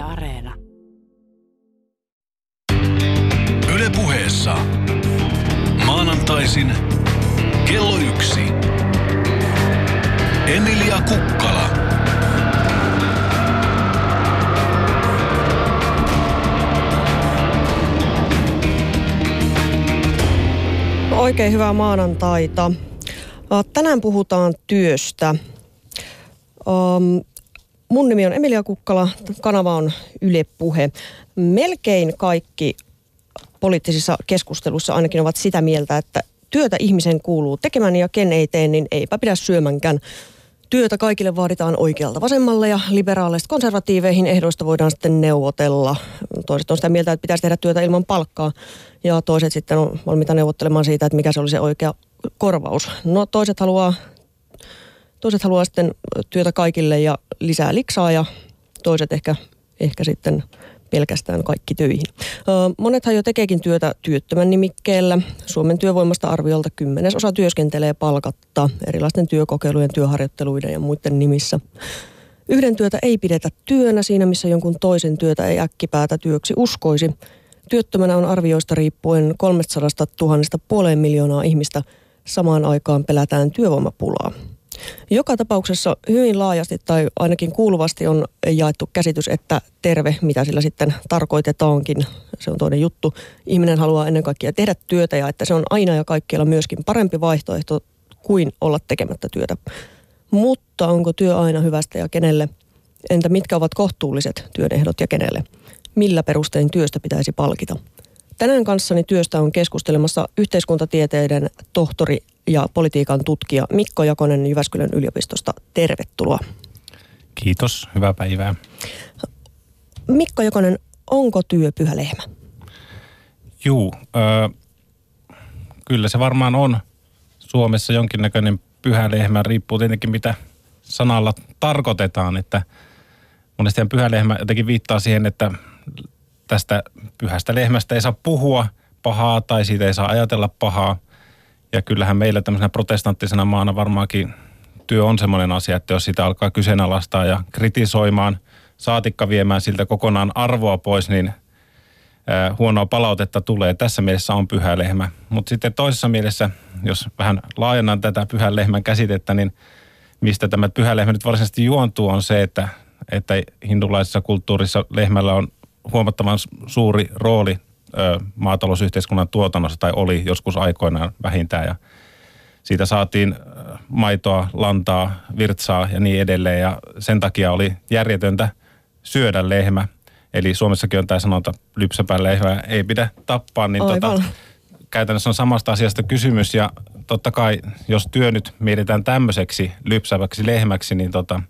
Yle Areena. Yle puheessa. Maanantaisin kello yksi. Emilia Kukkala. Oikein hyvää maanantaita. Tänään puhutaan työstä. Mun nimi on Emilia Kukkala, kanava on Yle Puhe. Melkein kaikki poliittisissa keskusteluissa ainakin ovat sitä mieltä, että työtä ihmisen kuuluu tekemään ja ken ei tee, niin eipä pidä syömänkään. Työtä kaikille vaaditaan oikealta vasemmalle ja liberaaleista konservatiiveihin ehdoista voidaan sitten neuvotella. Toiset on sitä mieltä, että pitäisi tehdä työtä ilman palkkaa ja toiset sitten on valmiita neuvottelemaan siitä, että mikä se olisi se oikea korvaus. No toiset haluaa, toiset haluaa sitten työtä kaikille ja lisää liksaa ja toiset ehkä, ehkä sitten pelkästään kaikki töihin. Monethan jo tekeekin työtä työttömän nimikkeellä. Suomen työvoimasta arviolta kymmenesosa työskentelee palkatta erilaisten työkokeilujen, työharjoitteluiden ja muiden nimissä. Yhden työtä ei pidetä työnä siinä, missä jonkun toisen työtä ei äkkipäätä työksi uskoisi. Työttömänä on arvioista riippuen 300 000 puoleen miljoonaa ihmistä. Samaan aikaan pelätään työvoimapulaa. Joka tapauksessa hyvin laajasti tai ainakin kuuluvasti on jaettu käsitys, että terve, mitä sillä sitten tarkoitetaankin, se on toinen juttu. Ihminen haluaa ennen kaikkea tehdä työtä ja että se on aina ja kaikkialla myöskin parempi vaihtoehto kuin olla tekemättä työtä. Mutta onko työ aina hyvästä ja kenelle? Entä mitkä ovat kohtuulliset työn ehdot ja kenelle? Millä perustein työstä pitäisi palkita? Tänään kanssani työstä on keskustelemassa yhteiskuntatieteiden tohtori ja politiikan tutkija Mikko Jakonen Jyväskylän yliopistosta. Tervetuloa. Kiitos, hyvää päivää. Mikko Jakonen, onko työ pyhä lehmä? Juu, ö, kyllä se varmaan on Suomessa jonkinnäköinen pyhä lehmä. Riippuu tietenkin mitä sanalla tarkoitetaan, että monesti pyhä lehmä jotenkin viittaa siihen, että tästä pyhästä lehmästä ei saa puhua pahaa tai siitä ei saa ajatella pahaa. Ja kyllähän meillä tämmöisenä protestanttisena maana varmaankin työ on semmoinen asia, että jos sitä alkaa kyseenalaistaa ja kritisoimaan, saatikka viemään siltä kokonaan arvoa pois, niin huonoa palautetta tulee. Tässä mielessä on pyhä lehmä. Mutta sitten toisessa mielessä, jos vähän laajennan tätä pyhän lehmän käsitettä, niin mistä tämä pyhä lehmä nyt varsinaisesti juontuu on se, että, että hindulaisessa kulttuurissa lehmällä on huomattavan suuri rooli ö, maatalousyhteiskunnan tuotannossa, tai oli joskus aikoinaan vähintään, ja siitä saatiin maitoa, lantaa, virtsaa ja niin edelleen, ja sen takia oli järjetöntä syödä lehmä. Eli Suomessakin on tämä sanonta, lypsäpään lehmää ei pidä tappaa, niin tota, käytännössä on samasta asiasta kysymys, ja totta kai, jos työ nyt mietitään tämmöiseksi lypsäväksi lehmäksi, niin tota,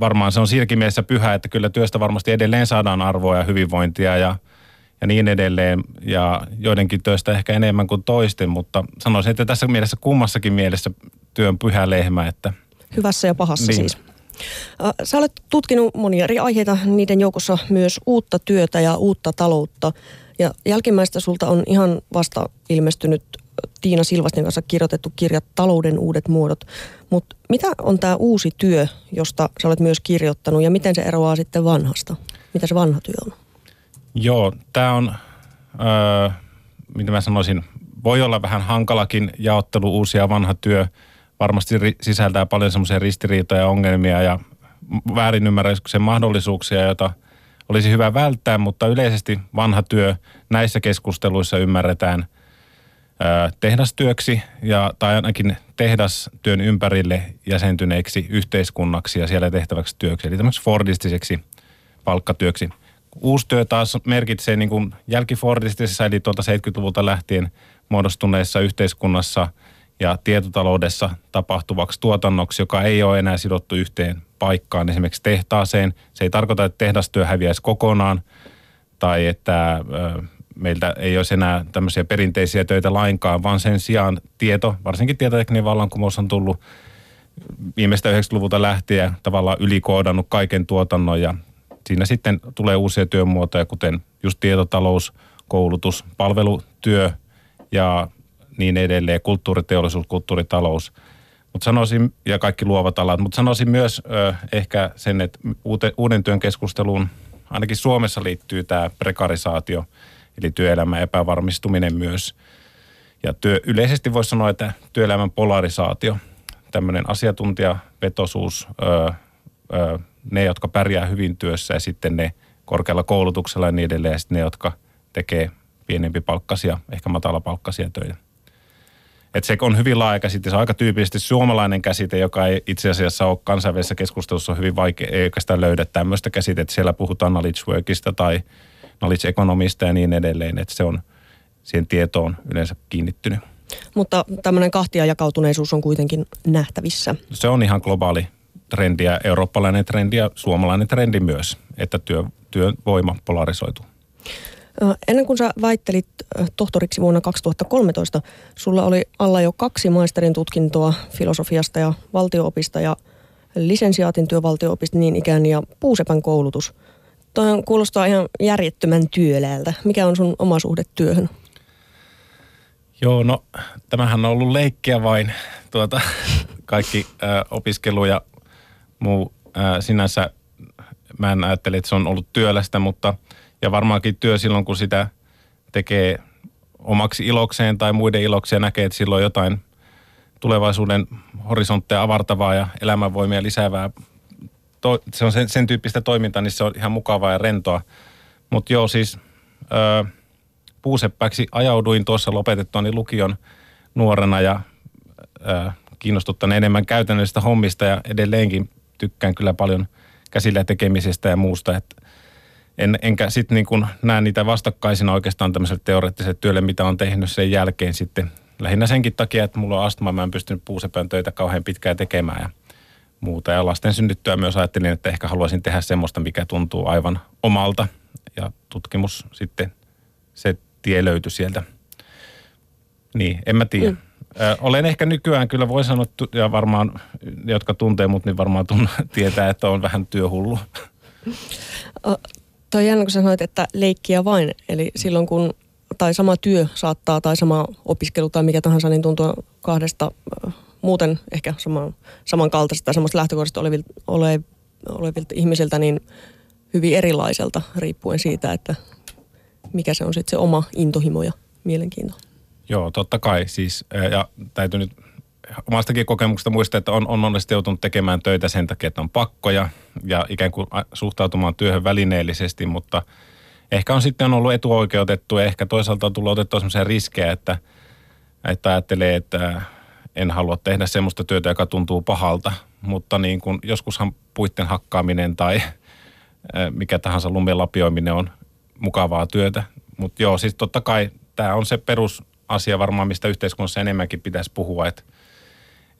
varmaan se on siinäkin mielessä pyhä, että kyllä työstä varmasti edelleen saadaan arvoa ja hyvinvointia ja, ja niin edelleen. Ja joidenkin työstä ehkä enemmän kuin toisten, mutta sanoisin, että tässä mielessä kummassakin mielessä työn pyhä lehmä. Että, Hyvässä ja pahassa niin. siis. Sä olet tutkinut monia eri aiheita, niiden joukossa myös uutta työtä ja uutta taloutta. Ja jälkimmäistä sulta on ihan vasta ilmestynyt Tiina Silvasten kanssa kirjoitettu kirja Talouden uudet muodot. Mutta mitä on tämä uusi työ, josta sä olet myös kirjoittanut ja miten se eroaa sitten vanhasta? Mitä se vanha työ on? Joo, tämä on, öö, mitä mä sanoisin, voi olla vähän hankalakin jaottelu uusia ja vanha työ. Varmasti ri- sisältää paljon semmoisia ristiriitoja ja ongelmia ja väärinymmärryksen mahdollisuuksia, joita olisi hyvä välttää, mutta yleisesti vanha työ näissä keskusteluissa ymmärretään – tehdastyöksi ja, tai ainakin tehdastyön ympärille jäsentyneeksi yhteiskunnaksi ja siellä tehtäväksi työksi, eli tämmöiseksi fordistiseksi palkkatyöksi. Uusi työ taas merkitsee niin kuin jälkifordistisessa, eli tuolta 70-luvulta lähtien muodostuneessa yhteiskunnassa ja tietotaloudessa tapahtuvaksi tuotannoksi, joka ei ole enää sidottu yhteen paikkaan, esimerkiksi tehtaaseen. Se ei tarkoita, että tehdastyö häviäisi kokonaan tai että meiltä ei olisi enää tämmöisiä perinteisiä töitä lainkaan, vaan sen sijaan tieto, varsinkin tietotekninen vallankumous on tullut viimeistä 90-luvulta lähtien tavallaan ylikoodannut kaiken tuotannon ja siinä sitten tulee uusia työmuotoja, kuten just tietotalous, koulutus, palvelutyö ja niin edelleen, kulttuuriteollisuus, kulttuuritalous. Mutta sanoisin, ja kaikki luovat alat, mutta sanoisin myös ö, ehkä sen, että uute, uuden työn keskusteluun ainakin Suomessa liittyy tämä prekarisaatio, eli työelämän epävarmistuminen myös. Ja työ, yleisesti voisi sanoa, että työelämän polarisaatio, tämmöinen asiantuntijavetosuus, ö, ö, ne, jotka pärjää hyvin työssä ja sitten ne korkealla koulutuksella ja niin edelleen, ja sitten ne, jotka tekee pienempi palkkasia, ehkä matalapalkkaisia töitä. Et se on hyvin laaja käsite, se on aika tyypillisesti suomalainen käsite, joka ei itse asiassa ole kansainvälisessä keskustelussa hyvin vaikea, ei oikeastaan löydä tämmöistä käsitettä. Siellä puhutaan knowledge workista tai knowledge economista ja niin edelleen, että se on siihen tietoon yleensä kiinnittynyt. Mutta tämmöinen kahtia jakautuneisuus on kuitenkin nähtävissä. Se on ihan globaali trendi ja eurooppalainen trendi ja suomalainen trendi myös, että työ, työvoima polarisoituu. Ennen kuin sä väittelit tohtoriksi vuonna 2013, sulla oli alla jo kaksi maisterin tutkintoa filosofiasta ja valtioopista ja lisensiaatin työvaltioopista niin ikään ja puusepän koulutus. Toi kuulostaa ihan järjettömän työläältä. Mikä on sun oma suhde työhön? Joo, no tämähän on ollut leikkiä vain. Tuota, kaikki ä, opiskelu ja muu ä, sinänsä, mä en ajattele, että se on ollut työlästä, mutta – ja varmaankin työ silloin, kun sitä tekee omaksi ilokseen tai muiden ilokseen näkee, että silloin jotain tulevaisuuden horisontteja avartavaa ja elämänvoimia lisäävää. To, se on sen, sen tyyppistä toimintaa, niin se on ihan mukavaa ja rentoa. Mutta joo, siis ö, puuseppäksi ajauduin tuossa lopetettuani lukion nuorena ja ö, kiinnostuttaneen enemmän käytännöllisistä hommista ja edelleenkin tykkään kyllä paljon käsillä tekemisestä ja muusta. Että en, enkä sitten niin kuin näe niitä vastakkaisina oikeastaan tämmöiselle teoreettiselle työlle, mitä on tehnyt sen jälkeen sitten. Lähinnä senkin takia, että mulla on astma, mä en pystynyt puusepön töitä kauhean pitkään tekemään ja muuta. Ja lasten synnyttyä myös ajattelin, että ehkä haluaisin tehdä semmoista, mikä tuntuu aivan omalta. Ja tutkimus sitten, se tie löytyi sieltä. Niin, en mä tiedä. Mm. Ö, olen ehkä nykyään kyllä voi sanoa, ja varmaan jotka tuntee mut, niin varmaan tunn, tietää, että on vähän työhullu. Tuo on jännä, kun sanoit, että leikkiä vain. Eli silloin kun, tai sama työ saattaa, tai sama opiskelu tai mikä tahansa, niin tuntuu kahdesta muuten ehkä saman, samankaltaisesta tai samasta lähtökohdasta olevilta, ole, olevilta ihmisiltä niin hyvin erilaiselta, riippuen siitä, että mikä se on sitten se oma intohimo ja mielenkiinto. Joo, totta kai. Siis, ja täytyy nyt omastakin kokemuksesta muistaa, että on, on monesti joutunut tekemään töitä sen takia, että on pakkoja ja ikään kuin suhtautumaan työhön välineellisesti, mutta ehkä on sitten ollut etuoikeutettu ja ehkä toisaalta on tullut otettua sellaisia riskejä, että, että ajattelee, että en halua tehdä semmoista työtä, joka tuntuu pahalta, mutta niin kuin joskushan puitten hakkaaminen tai mikä tahansa lumen lapioiminen on mukavaa työtä. Mutta joo, siis totta kai tämä on se perusasia varmaan, mistä yhteiskunnassa enemmänkin pitäisi puhua, että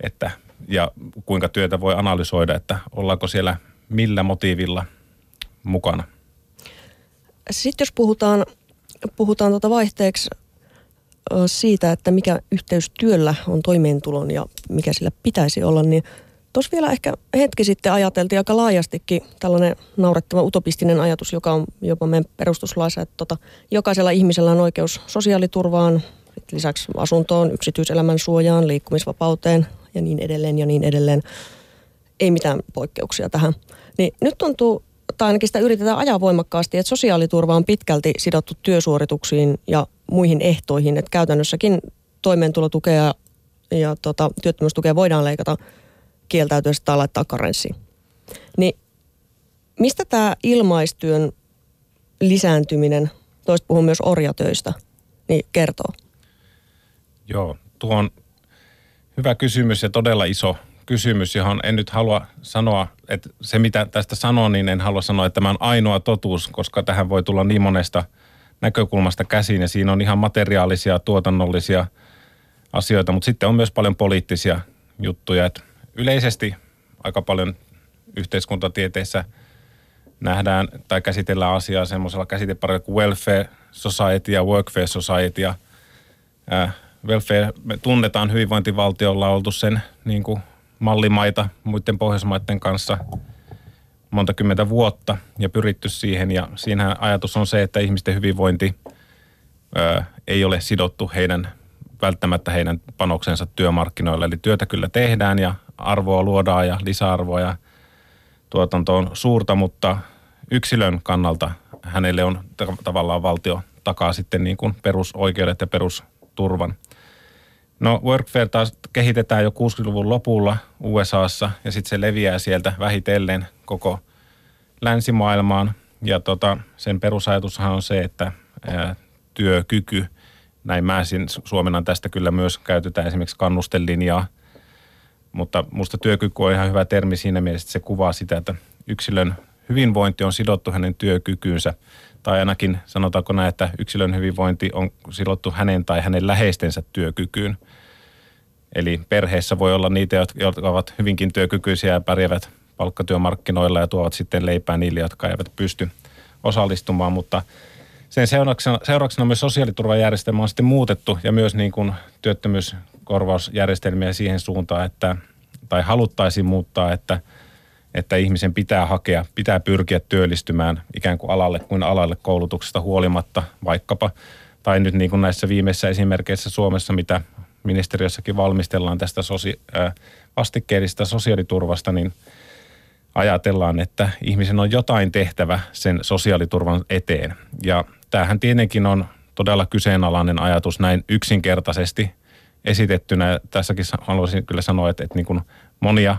että, ja kuinka työtä voi analysoida, että ollaanko siellä millä motiivilla mukana. Sitten jos puhutaan, puhutaan tuota vaihteeksi siitä, että mikä yhteys työllä on toimeentulon ja mikä sillä pitäisi olla, niin tuossa vielä ehkä hetki sitten ajateltiin aika laajastikin tällainen naurettava utopistinen ajatus, joka on jopa meidän perustuslaissa, että tota, jokaisella ihmisellä on oikeus sosiaaliturvaan, lisäksi asuntoon, yksityiselämän suojaan, liikkumisvapauteen, ja niin edelleen ja niin edelleen. Ei mitään poikkeuksia tähän. Niin nyt tuntuu, tai ainakin sitä yritetään ajaa voimakkaasti, että sosiaaliturva on pitkälti sidottu työsuorituksiin ja muihin ehtoihin, että käytännössäkin toimeentulotukea ja tota, työttömyystukea voidaan leikata kieltäytyessä tai laittaa karenssiin. Niin mistä tämä ilmaistyön lisääntyminen, toista puhun myös orjatöistä, niin kertoo? Joo, tuon Hyvä kysymys ja todella iso kysymys, johon en nyt halua sanoa, että se mitä tästä sanon, niin en halua sanoa, että tämä on ainoa totuus, koska tähän voi tulla niin monesta näkökulmasta käsiin ja siinä on ihan materiaalisia, tuotannollisia asioita, mutta sitten on myös paljon poliittisia juttuja. Että yleisesti aika paljon yhteiskuntatieteissä nähdään tai käsitellään asiaa semmoisella käsiteparilla kuin welfare society ja workfare society ja welfare, me tunnetaan hyvinvointivaltiolla oltu sen niin kuin mallimaita muiden Pohjoismaiden kanssa monta kymmentä vuotta ja pyritty siihen. Ja siinä ajatus on se, että ihmisten hyvinvointi ö, ei ole sidottu heidän välttämättä heidän panoksensa työmarkkinoilla. Eli työtä kyllä tehdään ja arvoa luodaan ja lisäarvoa ja tuotanto on suurta, mutta yksilön kannalta hänelle on tavallaan valtio takaa sitten niin kuin perusoikeudet ja perusturvan. No Workfare taas kehitetään jo 60-luvun lopulla USAssa ja sitten se leviää sieltä vähitellen koko länsimaailmaan. Ja tota, sen perusajatushan on se, että ää, työkyky, näin mä Suomena tästä kyllä myös käytetään esimerkiksi kannustelinjaa, mutta musta työkyky on ihan hyvä termi siinä mielessä, että se kuvaa sitä, että yksilön hyvinvointi on sidottu hänen työkykyynsä. Tai ainakin sanotaanko näin, että yksilön hyvinvointi on sidottu hänen tai hänen läheistensä työkykyyn. Eli perheessä voi olla niitä, jotka ovat hyvinkin työkykyisiä ja pärjäävät palkkatyömarkkinoilla ja tuovat sitten leipää niille, jotka eivät pysty osallistumaan, mutta sen seurauksena, seurauksena myös sosiaaliturvajärjestelmä on sitten muutettu ja myös niin kuin työttömyyskorvausjärjestelmiä siihen suuntaan, että, tai haluttaisiin muuttaa, että, että ihmisen pitää hakea, pitää pyrkiä työllistymään ikään kuin alalle kuin alalle koulutuksesta huolimatta vaikkapa. Tai nyt niin kuin näissä viimeisissä esimerkkeissä Suomessa, mitä ministeriössäkin valmistellaan tästä sosi, äh, vastikkeellisesta sosiaaliturvasta, niin ajatellaan, että ihmisen on jotain tehtävä sen sosiaaliturvan eteen. Ja tämähän tietenkin on todella kyseenalainen ajatus näin yksinkertaisesti esitettynä. Tässäkin haluaisin kyllä sanoa, että, että niin kuin monia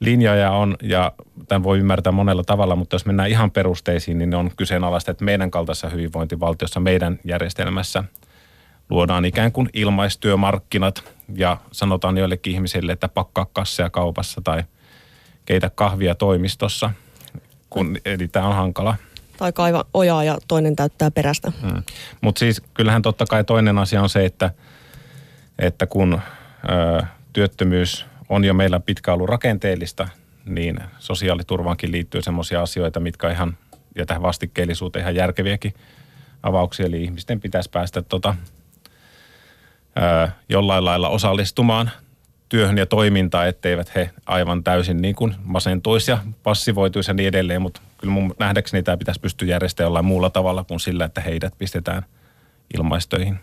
linjoja on ja tämän voi ymmärtää monella tavalla, mutta jos mennään ihan perusteisiin, niin ne on kyseenalaista, että meidän kaltaisessa hyvinvointivaltiossa, meidän järjestelmässä luodaan ikään kuin ilmaistyömarkkinat ja sanotaan joillekin ihmisille, että pakkaa kasseja kaupassa tai keitä kahvia toimistossa, kun, eli tämä on hankala tai kaiva ojaa ja toinen täyttää perästä. Hmm. Mutta siis kyllähän totta kai toinen asia on se, että, että kun ö, työttömyys on jo meillä pitkä ollut rakenteellista, niin sosiaaliturvaankin liittyy sellaisia asioita, mitkä on ihan, ja tähän vastikkeellisuuteen ihan järkeviäkin avauksia. Eli ihmisten pitäisi päästä tota, ö, jollain lailla osallistumaan työhön ja toimintaan, etteivät he aivan täysin niin kuin masentuisi ja passivoituisi ja niin edelleen, mutta kyllä mun nähdäkseni tämä pitäisi pystyä järjestämään jollain muulla tavalla kuin sillä, että heidät pistetään ilmaistöihin.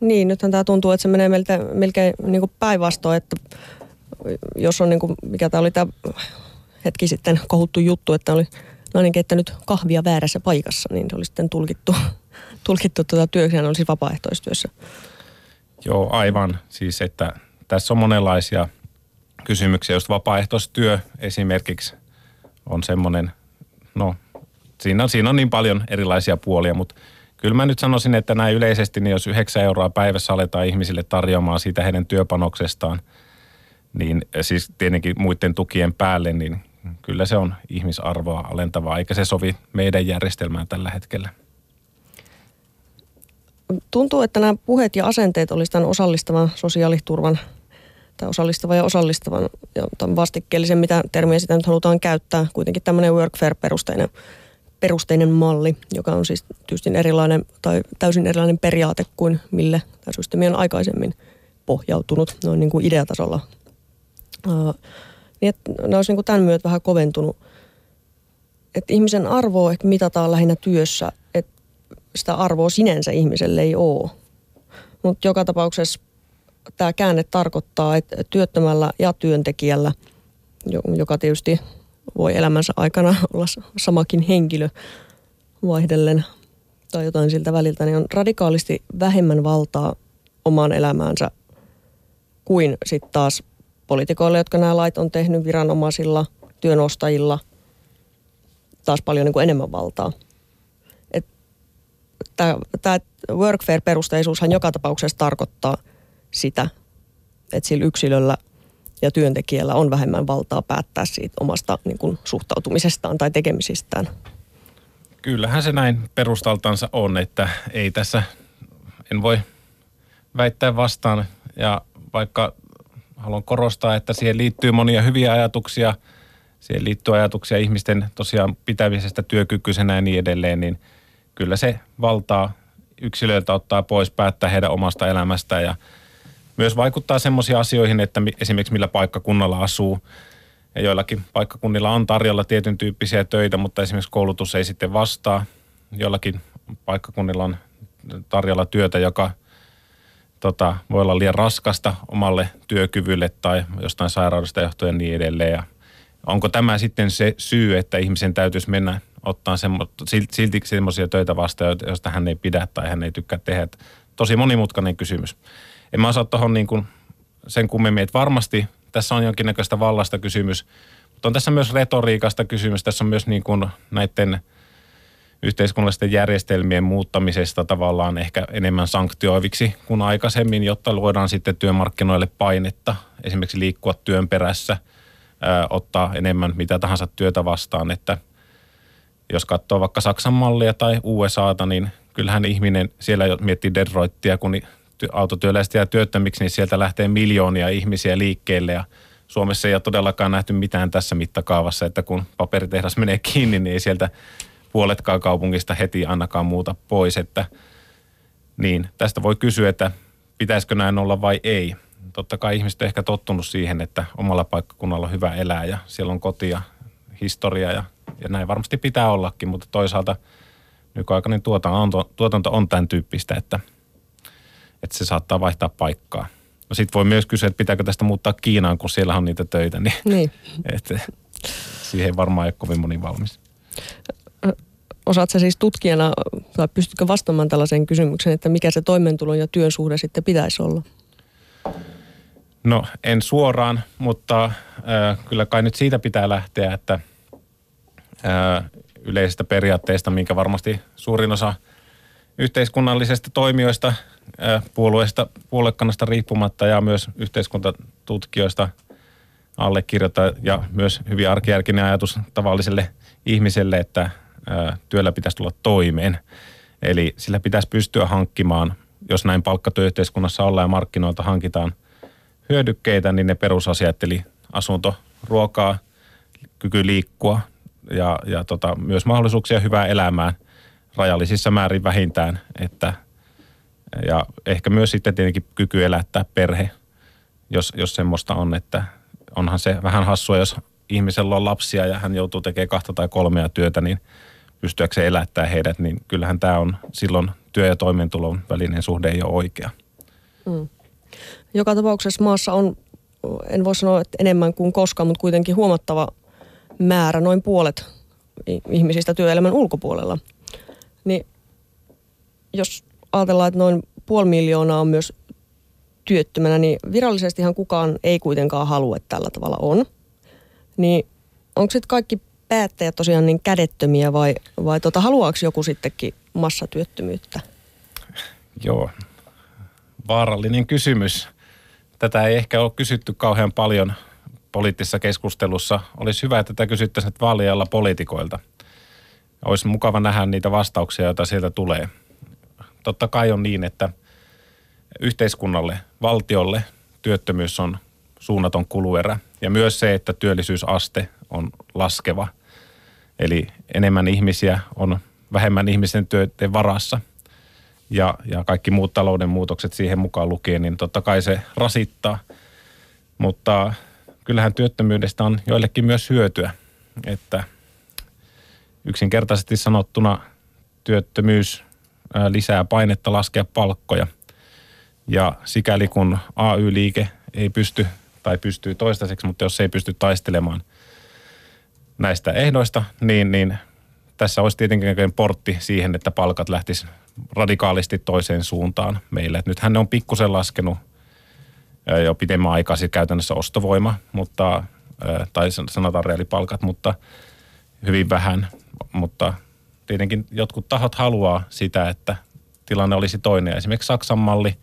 Niin, nythän tämä tuntuu, että se menee melkein, melkein niin päinvastoin, että jos on niin kuin, mikä tämä oli tämä hetki sitten kohuttu juttu, että oli nainen keittänyt kahvia väärässä paikassa, niin se oli sitten tulkittu, tulkittu tuota työksi, hän olisi vapaaehtoistyössä. Joo, aivan. Siis, että tässä on monenlaisia kysymyksiä, just vapaaehtoistyö esimerkiksi on semmoinen no siinä on, siinä on niin paljon erilaisia puolia, mutta kyllä mä nyt sanoisin, että näin yleisesti, niin jos 9 euroa päivässä aletaan ihmisille tarjoamaan siitä heidän työpanoksestaan, niin siis tietenkin muiden tukien päälle, niin kyllä se on ihmisarvoa alentavaa, eikä se sovi meidän järjestelmään tällä hetkellä. Tuntuu, että nämä puheet ja asenteet olisi tämän osallistavan sosiaaliturvan tai osallistavan ja osallistavan ja vastikkeellisen, mitä termiä sitä nyt halutaan käyttää. Kuitenkin tämmöinen workfare-perusteinen perusteinen malli, joka on siis tyystin erilainen tai täysin erilainen periaate kuin mille tämä systeemi on aikaisemmin pohjautunut noin niin kuin ideatasolla. Niin että ne olisi niin tämän myötä vähän koventunut. Että ihmisen arvoa ehkä mitataan lähinnä työssä, että sitä arvoa sinänsä ihmiselle ei ole. Mutta joka tapauksessa tämä käänne tarkoittaa, että työttömällä ja työntekijällä, joka tietysti voi elämänsä aikana olla samakin henkilö vaihdellen tai jotain siltä väliltä, niin on radikaalisti vähemmän valtaa omaan elämäänsä kuin sitten taas poliitikoille, jotka nämä lait on tehnyt viranomaisilla, työnostajilla, taas paljon niin kuin enemmän valtaa. Tämä workfare-perusteisuushan joka tapauksessa tarkoittaa – sitä, että sillä yksilöllä ja työntekijällä on vähemmän valtaa päättää siitä omasta niin kuin, suhtautumisestaan tai tekemisistään. Kyllähän se näin perustaltansa on, että ei tässä, en voi väittää vastaan. Ja vaikka haluan korostaa, että siihen liittyy monia hyviä ajatuksia, siihen liittyy ajatuksia ihmisten tosiaan pitämisestä työkykyisenä ja niin edelleen, niin kyllä se valtaa yksilöiltä ottaa pois, päättää heidän omasta elämästään ja – myös vaikuttaa semmoisiin asioihin, että esimerkiksi millä paikkakunnalla asuu. Ja joillakin paikkakunnilla on tarjolla tietyn tyyppisiä töitä, mutta esimerkiksi koulutus ei sitten vastaa. Joillakin paikkakunnilla on tarjolla työtä, joka tota, voi olla liian raskasta omalle työkyvylle tai jostain sairaudesta johtuen niin edelleen. Ja onko tämä sitten se syy, että ihmisen täytyisi mennä ottaa semmo, silti semmoisia töitä vastaan, joista hän ei pidä tai hän ei tykkää tehdä. Tosi monimutkainen kysymys. En mä osaa tuohon niin sen kummemmin, että varmasti tässä on jonkinnäköistä vallasta kysymys, mutta on tässä myös retoriikasta kysymys. Tässä on myös niin kuin näiden – yhteiskunnallisten järjestelmien muuttamisesta tavallaan ehkä enemmän sanktioiviksi kuin aikaisemmin, jotta luodaan sitten työmarkkinoille painetta, esimerkiksi liikkua työn perässä, ottaa enemmän mitä tahansa työtä vastaan, että jos katsoo vaikka Saksan mallia tai USAta, niin kyllähän ihminen siellä miettii Detroittia, kun autotyöläiset jää työttömiksi, niin sieltä lähtee miljoonia ihmisiä liikkeelle ja Suomessa ei ole todellakaan nähty mitään tässä mittakaavassa, että kun paperitehdas menee kiinni, niin ei sieltä puoletkaan kaupungista heti annakaan muuta pois, että niin tästä voi kysyä, että pitäisikö näin olla vai ei. Totta kai ihmiset on ehkä tottunut siihen, että omalla paikkakunnalla on hyvä elää ja siellä on kotia, historia ja, ja näin varmasti pitää ollakin, mutta toisaalta nykyaikainen tuotanto on, tuotanto on tämän tyyppistä, että, että se saattaa vaihtaa paikkaa. No sitten voi myös kysyä, että pitääkö tästä muuttaa Kiinaan, kun siellä on niitä töitä, niin, niin. että siihen ei varmaan ole kovin moni valmis. Osaatko siis tutkijana, tai pystytkö vastaamaan tällaiseen kysymykseen, että mikä se toimeentulon ja työn suhde sitten pitäisi olla? No en suoraan, mutta äh, kyllä kai nyt siitä pitää lähteä, että äh, yleisestä periaatteesta, minkä varmasti suurin osa yhteiskunnallisista toimijoista, äh, puolueista, puoluekannasta riippumatta ja myös yhteiskuntatutkijoista allekirjoittaa ja myös hyvin arkijärkinen ajatus tavalliselle ihmiselle, että työllä pitäisi tulla toimeen. Eli sillä pitäisi pystyä hankkimaan, jos näin palkkatyöyhteiskunnassa ollaan ja markkinoilta hankitaan hyödykkeitä, niin ne perusasiat, eli asunto, ruokaa, kyky liikkua ja, ja tota, myös mahdollisuuksia hyvää elämään rajallisissa määrin vähintään, että ja ehkä myös sitten tietenkin kyky elättää perhe, jos, jos semmoista on, että onhan se vähän hassua, jos ihmisellä on lapsia ja hän joutuu tekemään kahta tai kolmea työtä, niin pystyäkseen elättää heidät, niin kyllähän tämä on silloin työ- ja toimeentulon välinen suhde ei ole oikea. Mm. Joka tapauksessa maassa on, en voi sanoa, että enemmän kuin koskaan, mutta kuitenkin huomattava määrä, noin puolet ihmisistä työelämän ulkopuolella. Niin jos ajatellaan, että noin puoli miljoonaa on myös työttömänä, niin virallisestihan kukaan ei kuitenkaan halua, että tällä tavalla on. Niin onko sitten kaikki päättäjät tosiaan niin kädettömiä vai, vai tota, haluaako joku sittenkin massatyöttömyyttä? Joo, vaarallinen kysymys. Tätä ei ehkä ole kysytty kauhean paljon poliittisessa keskustelussa. Olisi hyvä, että tätä kysyttäisiin vaalialla poliitikoilta. Olisi mukava nähdä niitä vastauksia, joita sieltä tulee. Totta kai on niin, että yhteiskunnalle, valtiolle työttömyys on suunnaton kuluerä. Ja myös se, että työllisyysaste on laskeva – Eli enemmän ihmisiä on vähemmän ihmisen työiden varassa ja, ja kaikki muut talouden muutokset siihen mukaan lukien, niin totta kai se rasittaa. Mutta kyllähän työttömyydestä on joillekin myös hyötyä, että yksinkertaisesti sanottuna työttömyys lisää painetta laskea palkkoja. Ja sikäli kun AY-liike ei pysty, tai pystyy toistaiseksi, mutta jos ei pysty taistelemaan – näistä ehdoista, niin, niin tässä olisi tietenkin portti siihen, että palkat lähtis radikaalisti toiseen suuntaan meille. Et nythän ne on pikkusen laskenut jo pidemmän aikaa siis käytännössä ostovoima, mutta, tai sanotaan reaalipalkat, mutta hyvin vähän. Mutta tietenkin jotkut tahot haluaa sitä, että tilanne olisi toinen. Esimerkiksi Saksan malli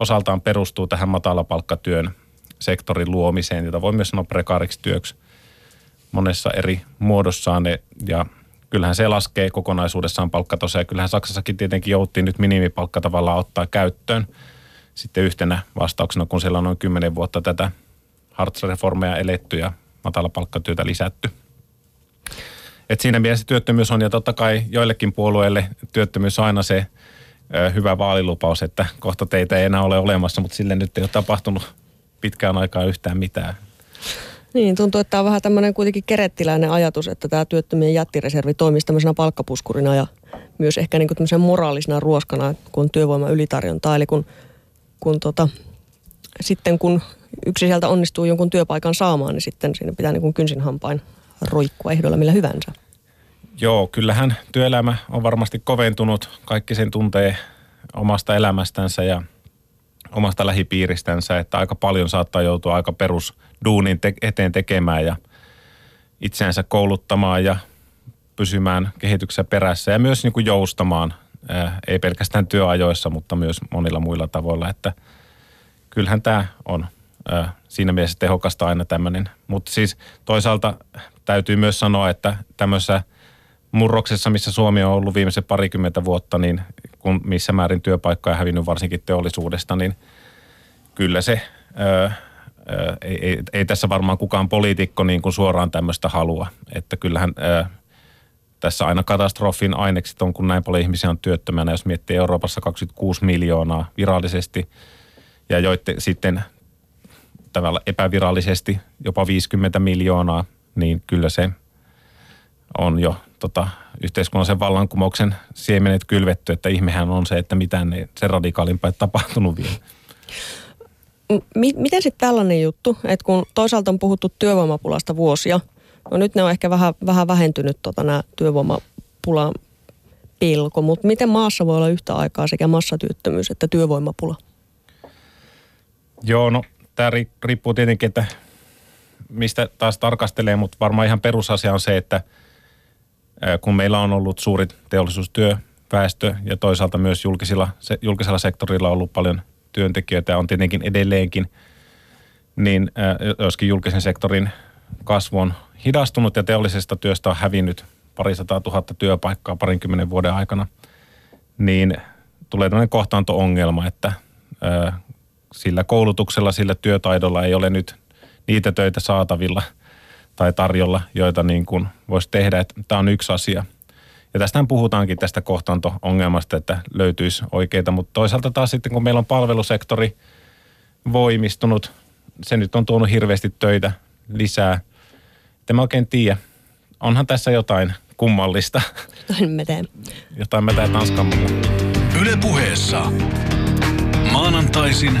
osaltaan perustuu tähän matalapalkkatyön sektorin luomiseen, jota voi myös sanoa prekaariksi työksi monessa eri muodossaan ja kyllähän se laskee kokonaisuudessaan palkkatosa ja kyllähän Saksassakin tietenkin jouttiin nyt minimipalkka tavallaan ottaa käyttöön sitten yhtenä vastauksena, kun siellä on noin 10 vuotta tätä Hartz-reformeja eletty ja matalapalkkatyötä lisätty. Et siinä mielessä työttömyys on ja totta kai joillekin puolueille työttömyys on aina se ö, hyvä vaalilupaus, että kohta teitä ei enää ole olemassa, mutta sille nyt ei ole tapahtunut pitkään aikaa yhtään mitään. Niin, tuntuu, että tämä on vähän tämmöinen kuitenkin kerettiläinen ajatus, että tämä työttömien jättireservi toimisi tämmöisenä palkkapuskurina ja myös ehkä niin kuin moraalisena ruoskana, kun työvoima ylitarjontaa. Eli kun kun tota, sitten kun yksi sieltä onnistuu jonkun työpaikan saamaan, niin sitten siinä pitää niin kuin kynsin hampain roikkua ehdolla millä hyvänsä. Joo, kyllähän työelämä on varmasti koventunut. Kaikki sen tuntee omasta elämästänsä ja omasta lähipiiristänsä, että aika paljon saattaa joutua aika perusduunin te- eteen tekemään ja itseänsä kouluttamaan ja pysymään kehityksessä perässä ja myös niin kuin joustamaan, ää, ei pelkästään työajoissa, mutta myös monilla muilla tavoilla, että kyllähän tämä on ää, siinä mielessä tehokasta aina tämmöinen. Mutta siis toisaalta täytyy myös sanoa, että tämmöisessä murroksessa, missä Suomi on ollut viimeiset parikymmentä vuotta, niin kun missä määrin työpaikkoja hävinnyt varsinkin teollisuudesta, niin kyllä se, öö, öö, ei, ei, ei tässä varmaan kukaan poliitikko niin kuin suoraan tämmöistä halua. Että kyllähän öö, tässä aina katastrofin ainekset on, kun näin paljon ihmisiä on työttömänä, jos miettii Euroopassa 26 miljoonaa virallisesti ja joitte sitten tavalla epävirallisesti jopa 50 miljoonaa, niin kyllä se on jo tota, yhteiskunnallisen vallankumouksen siemenet kylvetty, että ihmehän on se, että mitään ei se radikaalimpaa ei tapahtunut vielä. M- miten sitten tällainen juttu, että kun toisaalta on puhuttu työvoimapulasta vuosia, no nyt ne on ehkä vähän, vähän vähentynyt tota, nämä työvoimapulan pelko, mutta miten maassa voi olla yhtä aikaa sekä massatyöttömyys että työvoimapula? Joo, no tämä riippuu tietenkin, että mistä taas tarkastelee, mutta varmaan ihan perusasia on se, että kun meillä on ollut suuri teollisuustyöväestö ja toisaalta myös julkisilla, julkisella sektorilla on ollut paljon työntekijöitä ja on tietenkin edelleenkin, niin joskin julkisen sektorin kasvu on hidastunut ja teollisesta työstä on hävinnyt parisataa tuhatta työpaikkaa parinkymmenen vuoden aikana, niin tulee tämmöinen kohtaanto-ongelma, että sillä koulutuksella, sillä työtaidolla ei ole nyt niitä töitä saatavilla tai tarjolla, joita niin kuin voisi tehdä. Että tämä on yksi asia. Ja tästähän puhutaankin tästä kohtaanto-ongelmasta, että löytyisi oikeita, mutta toisaalta taas sitten kun meillä on palvelusektori voimistunut, se nyt on tuonut hirveästi töitä lisää. Että mä oikein tiedä, onhan tässä jotain kummallista. Jotain mä teen. Jotain mä teen Tanskan Yle puheessa. Maanantaisin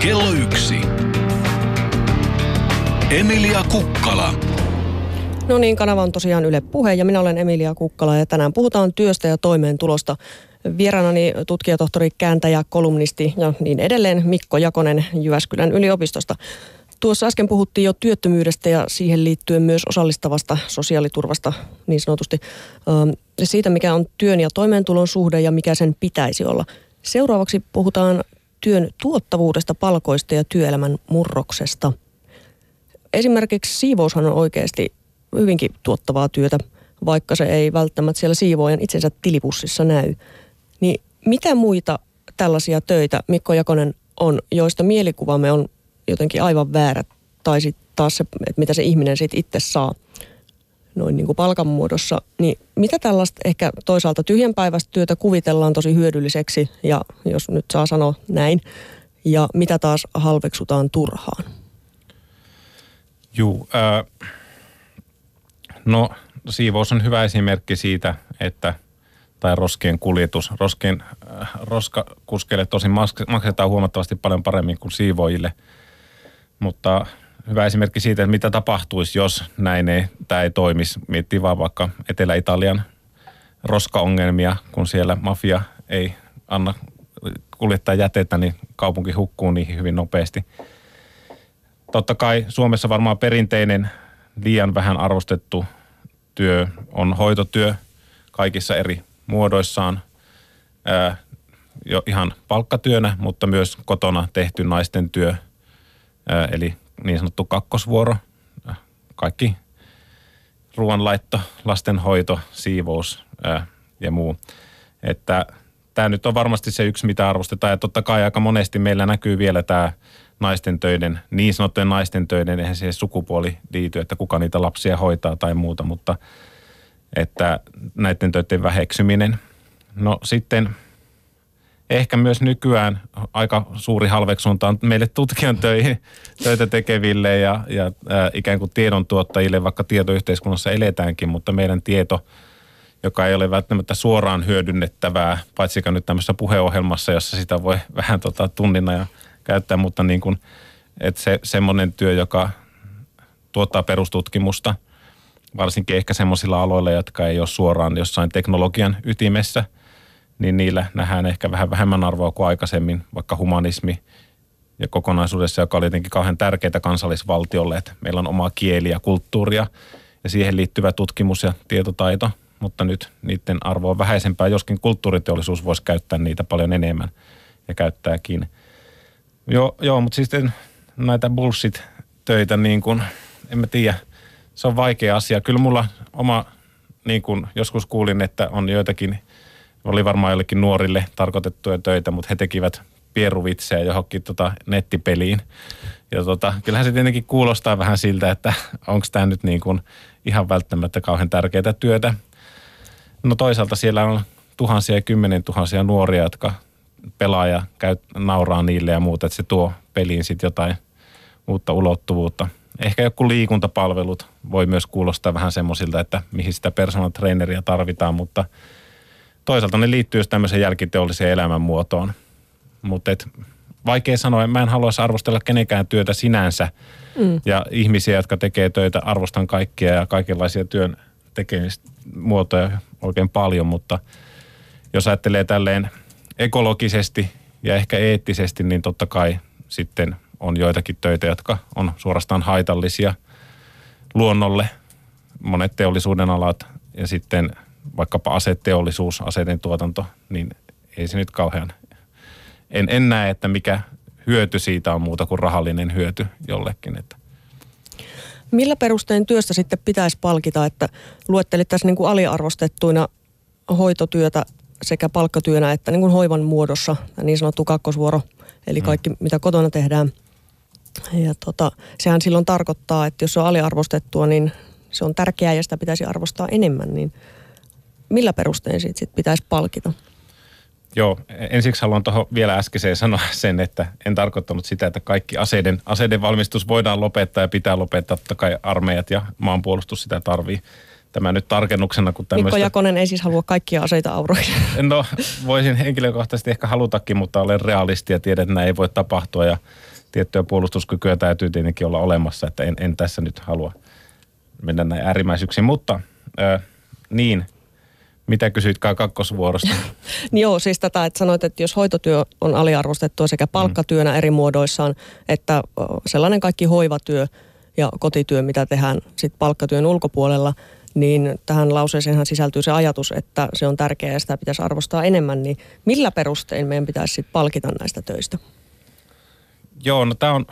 kello yksi. Emilia Kukkala. No niin, kanava on tosiaan Yle Puhe ja minä olen Emilia Kukkala ja tänään puhutaan työstä ja toimeentulosta. Vieraanani tutkijatohtori, kääntäjä, kolumnisti ja niin edelleen Mikko Jakonen Jyväskylän yliopistosta. Tuossa äsken puhuttiin jo työttömyydestä ja siihen liittyen myös osallistavasta sosiaaliturvasta niin sanotusti. Siitä, mikä on työn ja toimeentulon suhde ja mikä sen pitäisi olla. Seuraavaksi puhutaan työn tuottavuudesta, palkoista ja työelämän murroksesta. Esimerkiksi siivoushan on oikeasti hyvinkin tuottavaa työtä, vaikka se ei välttämättä siellä siivoojan itsensä tilipussissa näy. Niin mitä muita tällaisia töitä Mikko Jakonen on, joista mielikuvamme on jotenkin aivan väärä, tai sitten taas se, että mitä se ihminen sitten itse saa noin niin kuin palkan muodossa, niin mitä tällaista ehkä toisaalta tyhjänpäiväistä työtä kuvitellaan tosi hyödylliseksi, ja jos nyt saa sanoa näin, ja mitä taas halveksutaan turhaan? Juu, äh, no siivous on hyvä esimerkki siitä, että tai roskien kuljetus. Roskien, äh, roskakuskeille tosin maksetaan huomattavasti paljon paremmin kuin siivoojille, mutta hyvä esimerkki siitä, että mitä tapahtuisi, jos näin ei, tämä ei toimisi. Miettii vaan vaikka Etelä-Italian roskaongelmia, kun siellä mafia ei anna kuljettaa jätettä, niin kaupunki hukkuu niihin hyvin nopeasti. Totta kai Suomessa varmaan perinteinen liian vähän arvostettu työ on hoitotyö kaikissa eri muodoissaan. Ää, jo ihan palkkatyönä, mutta myös kotona tehty naisten työ, ää, eli niin sanottu kakkosvuoro. Kaikki ruoanlaitto, lastenhoito, siivous ää, ja muu. Että tämä nyt on varmasti se yksi, mitä arvostetaan. Ja totta kai aika monesti meillä näkyy vielä tämä naisten töiden, niin sanottujen naisten töiden, eihän siihen sukupuoli liity, että kuka niitä lapsia hoitaa tai muuta, mutta että näiden töiden väheksyminen. No sitten ehkä myös nykyään aika suuri halveksunta on meille tutkijan töihin, töitä tekeville ja, ja ää, ikään kuin tiedontuottajille, vaikka tietoyhteiskunnassa eletäänkin, mutta meidän tieto joka ei ole välttämättä suoraan hyödynnettävää, paitsi nyt tämmöisessä puheohjelmassa, jossa sitä voi vähän tota, tunnina ja käyttää, mutta niin kuin, että se, semmoinen työ, joka tuottaa perustutkimusta, varsinkin ehkä semmoisilla aloilla, jotka ei ole suoraan jossain teknologian ytimessä, niin niillä nähdään ehkä vähän vähemmän arvoa kuin aikaisemmin, vaikka humanismi ja kokonaisuudessa, joka oli jotenkin kauhean tärkeää kansallisvaltiolle, että meillä on omaa kieliä, kulttuuria ja siihen liittyvä tutkimus ja tietotaito, mutta nyt niiden arvo on vähäisempää, joskin kulttuuriteollisuus voisi käyttää niitä paljon enemmän ja käyttääkin. Joo, joo mutta siis näitä bullshit-töitä niin kuin, en mä tiedä, se on vaikea asia. Kyllä mulla oma, niin kuin joskus kuulin, että on joitakin, oli varmaan jollekin nuorille tarkoitettuja töitä, mutta he tekivät pieruvitsejä johonkin tota nettipeliin. Ja tota, kyllähän se tietenkin kuulostaa vähän siltä, että onko tämä nyt niin kuin ihan välttämättä kauhean tärkeää työtä. No toisaalta siellä on tuhansia ja kymmenen tuhansia nuoria, jotka pelaa ja käy, nauraa niille ja muuta, että se tuo peliin sitten jotain uutta ulottuvuutta. Ehkä joku liikuntapalvelut voi myös kuulostaa vähän semmoisilta, että mihin sitä personal traineria tarvitaan, mutta toisaalta ne liittyy tämmöiseen jälkiteolliseen elämänmuotoon. Mutta vaikea sanoa, mä en haluaisi arvostella kenenkään työtä sinänsä. Mm. Ja ihmisiä, jotka tekee töitä, arvostan kaikkia ja kaikenlaisia työn muotoja oikein paljon, mutta jos ajattelee tälleen ekologisesti ja ehkä eettisesti, niin totta kai sitten on joitakin töitä, jotka on suorastaan haitallisia luonnolle, monet teollisuuden alat ja sitten vaikkapa aseteollisuus, aseiden tuotanto, niin ei se nyt kauhean. En, en näe, että mikä hyöty siitä on muuta kuin rahallinen hyöty jollekin. Että. Millä perustein työstä sitten pitäisi palkita, että luettelit tässä niin kuin aliarvostettuina hoitotyötä sekä palkkatyönä että niin kuin hoivan muodossa, niin sanottu kakkosvuoro, eli mm. kaikki mm. mitä kotona tehdään. Ja tota, sehän silloin tarkoittaa, että jos se on aliarvostettua, niin se on tärkeää ja sitä pitäisi arvostaa enemmän, niin millä perustein siitä sit pitäisi palkita? Joo, ensiksi haluan tuohon vielä äskeiseen sanoa sen, että en tarkoittanut sitä, että kaikki aseiden, aseiden valmistus voidaan lopettaa ja pitää lopettaa. Totta kai armeijat ja maanpuolustus sitä tarvii. Tämä nyt tarkennuksena, kun tämmöistä... Mikko Jakonen ei siis halua kaikkia aseita auroihin. No, voisin henkilökohtaisesti ehkä halutakin, mutta olen realisti ja tiedän, että näin ei voi tapahtua ja tiettyä puolustuskykyä täytyy tietenkin olla olemassa, että en, en tässä nyt halua mennä näin äärimmäisyyksiin. Mutta äh, niin, mitä kysyitkään kakkosvuorosta? niin joo, siis tätä, että sanoit, että jos hoitotyö on aliarvostettua sekä mm. palkkatyönä eri muodoissaan, että sellainen kaikki hoivatyö ja kotityö, mitä tehdään sit palkkatyön ulkopuolella, niin tähän lauseeseenhan sisältyy se ajatus, että se on tärkeää ja sitä pitäisi arvostaa enemmän, niin millä perustein meidän pitäisi sit palkita näistä töistä? Joo, no tämä on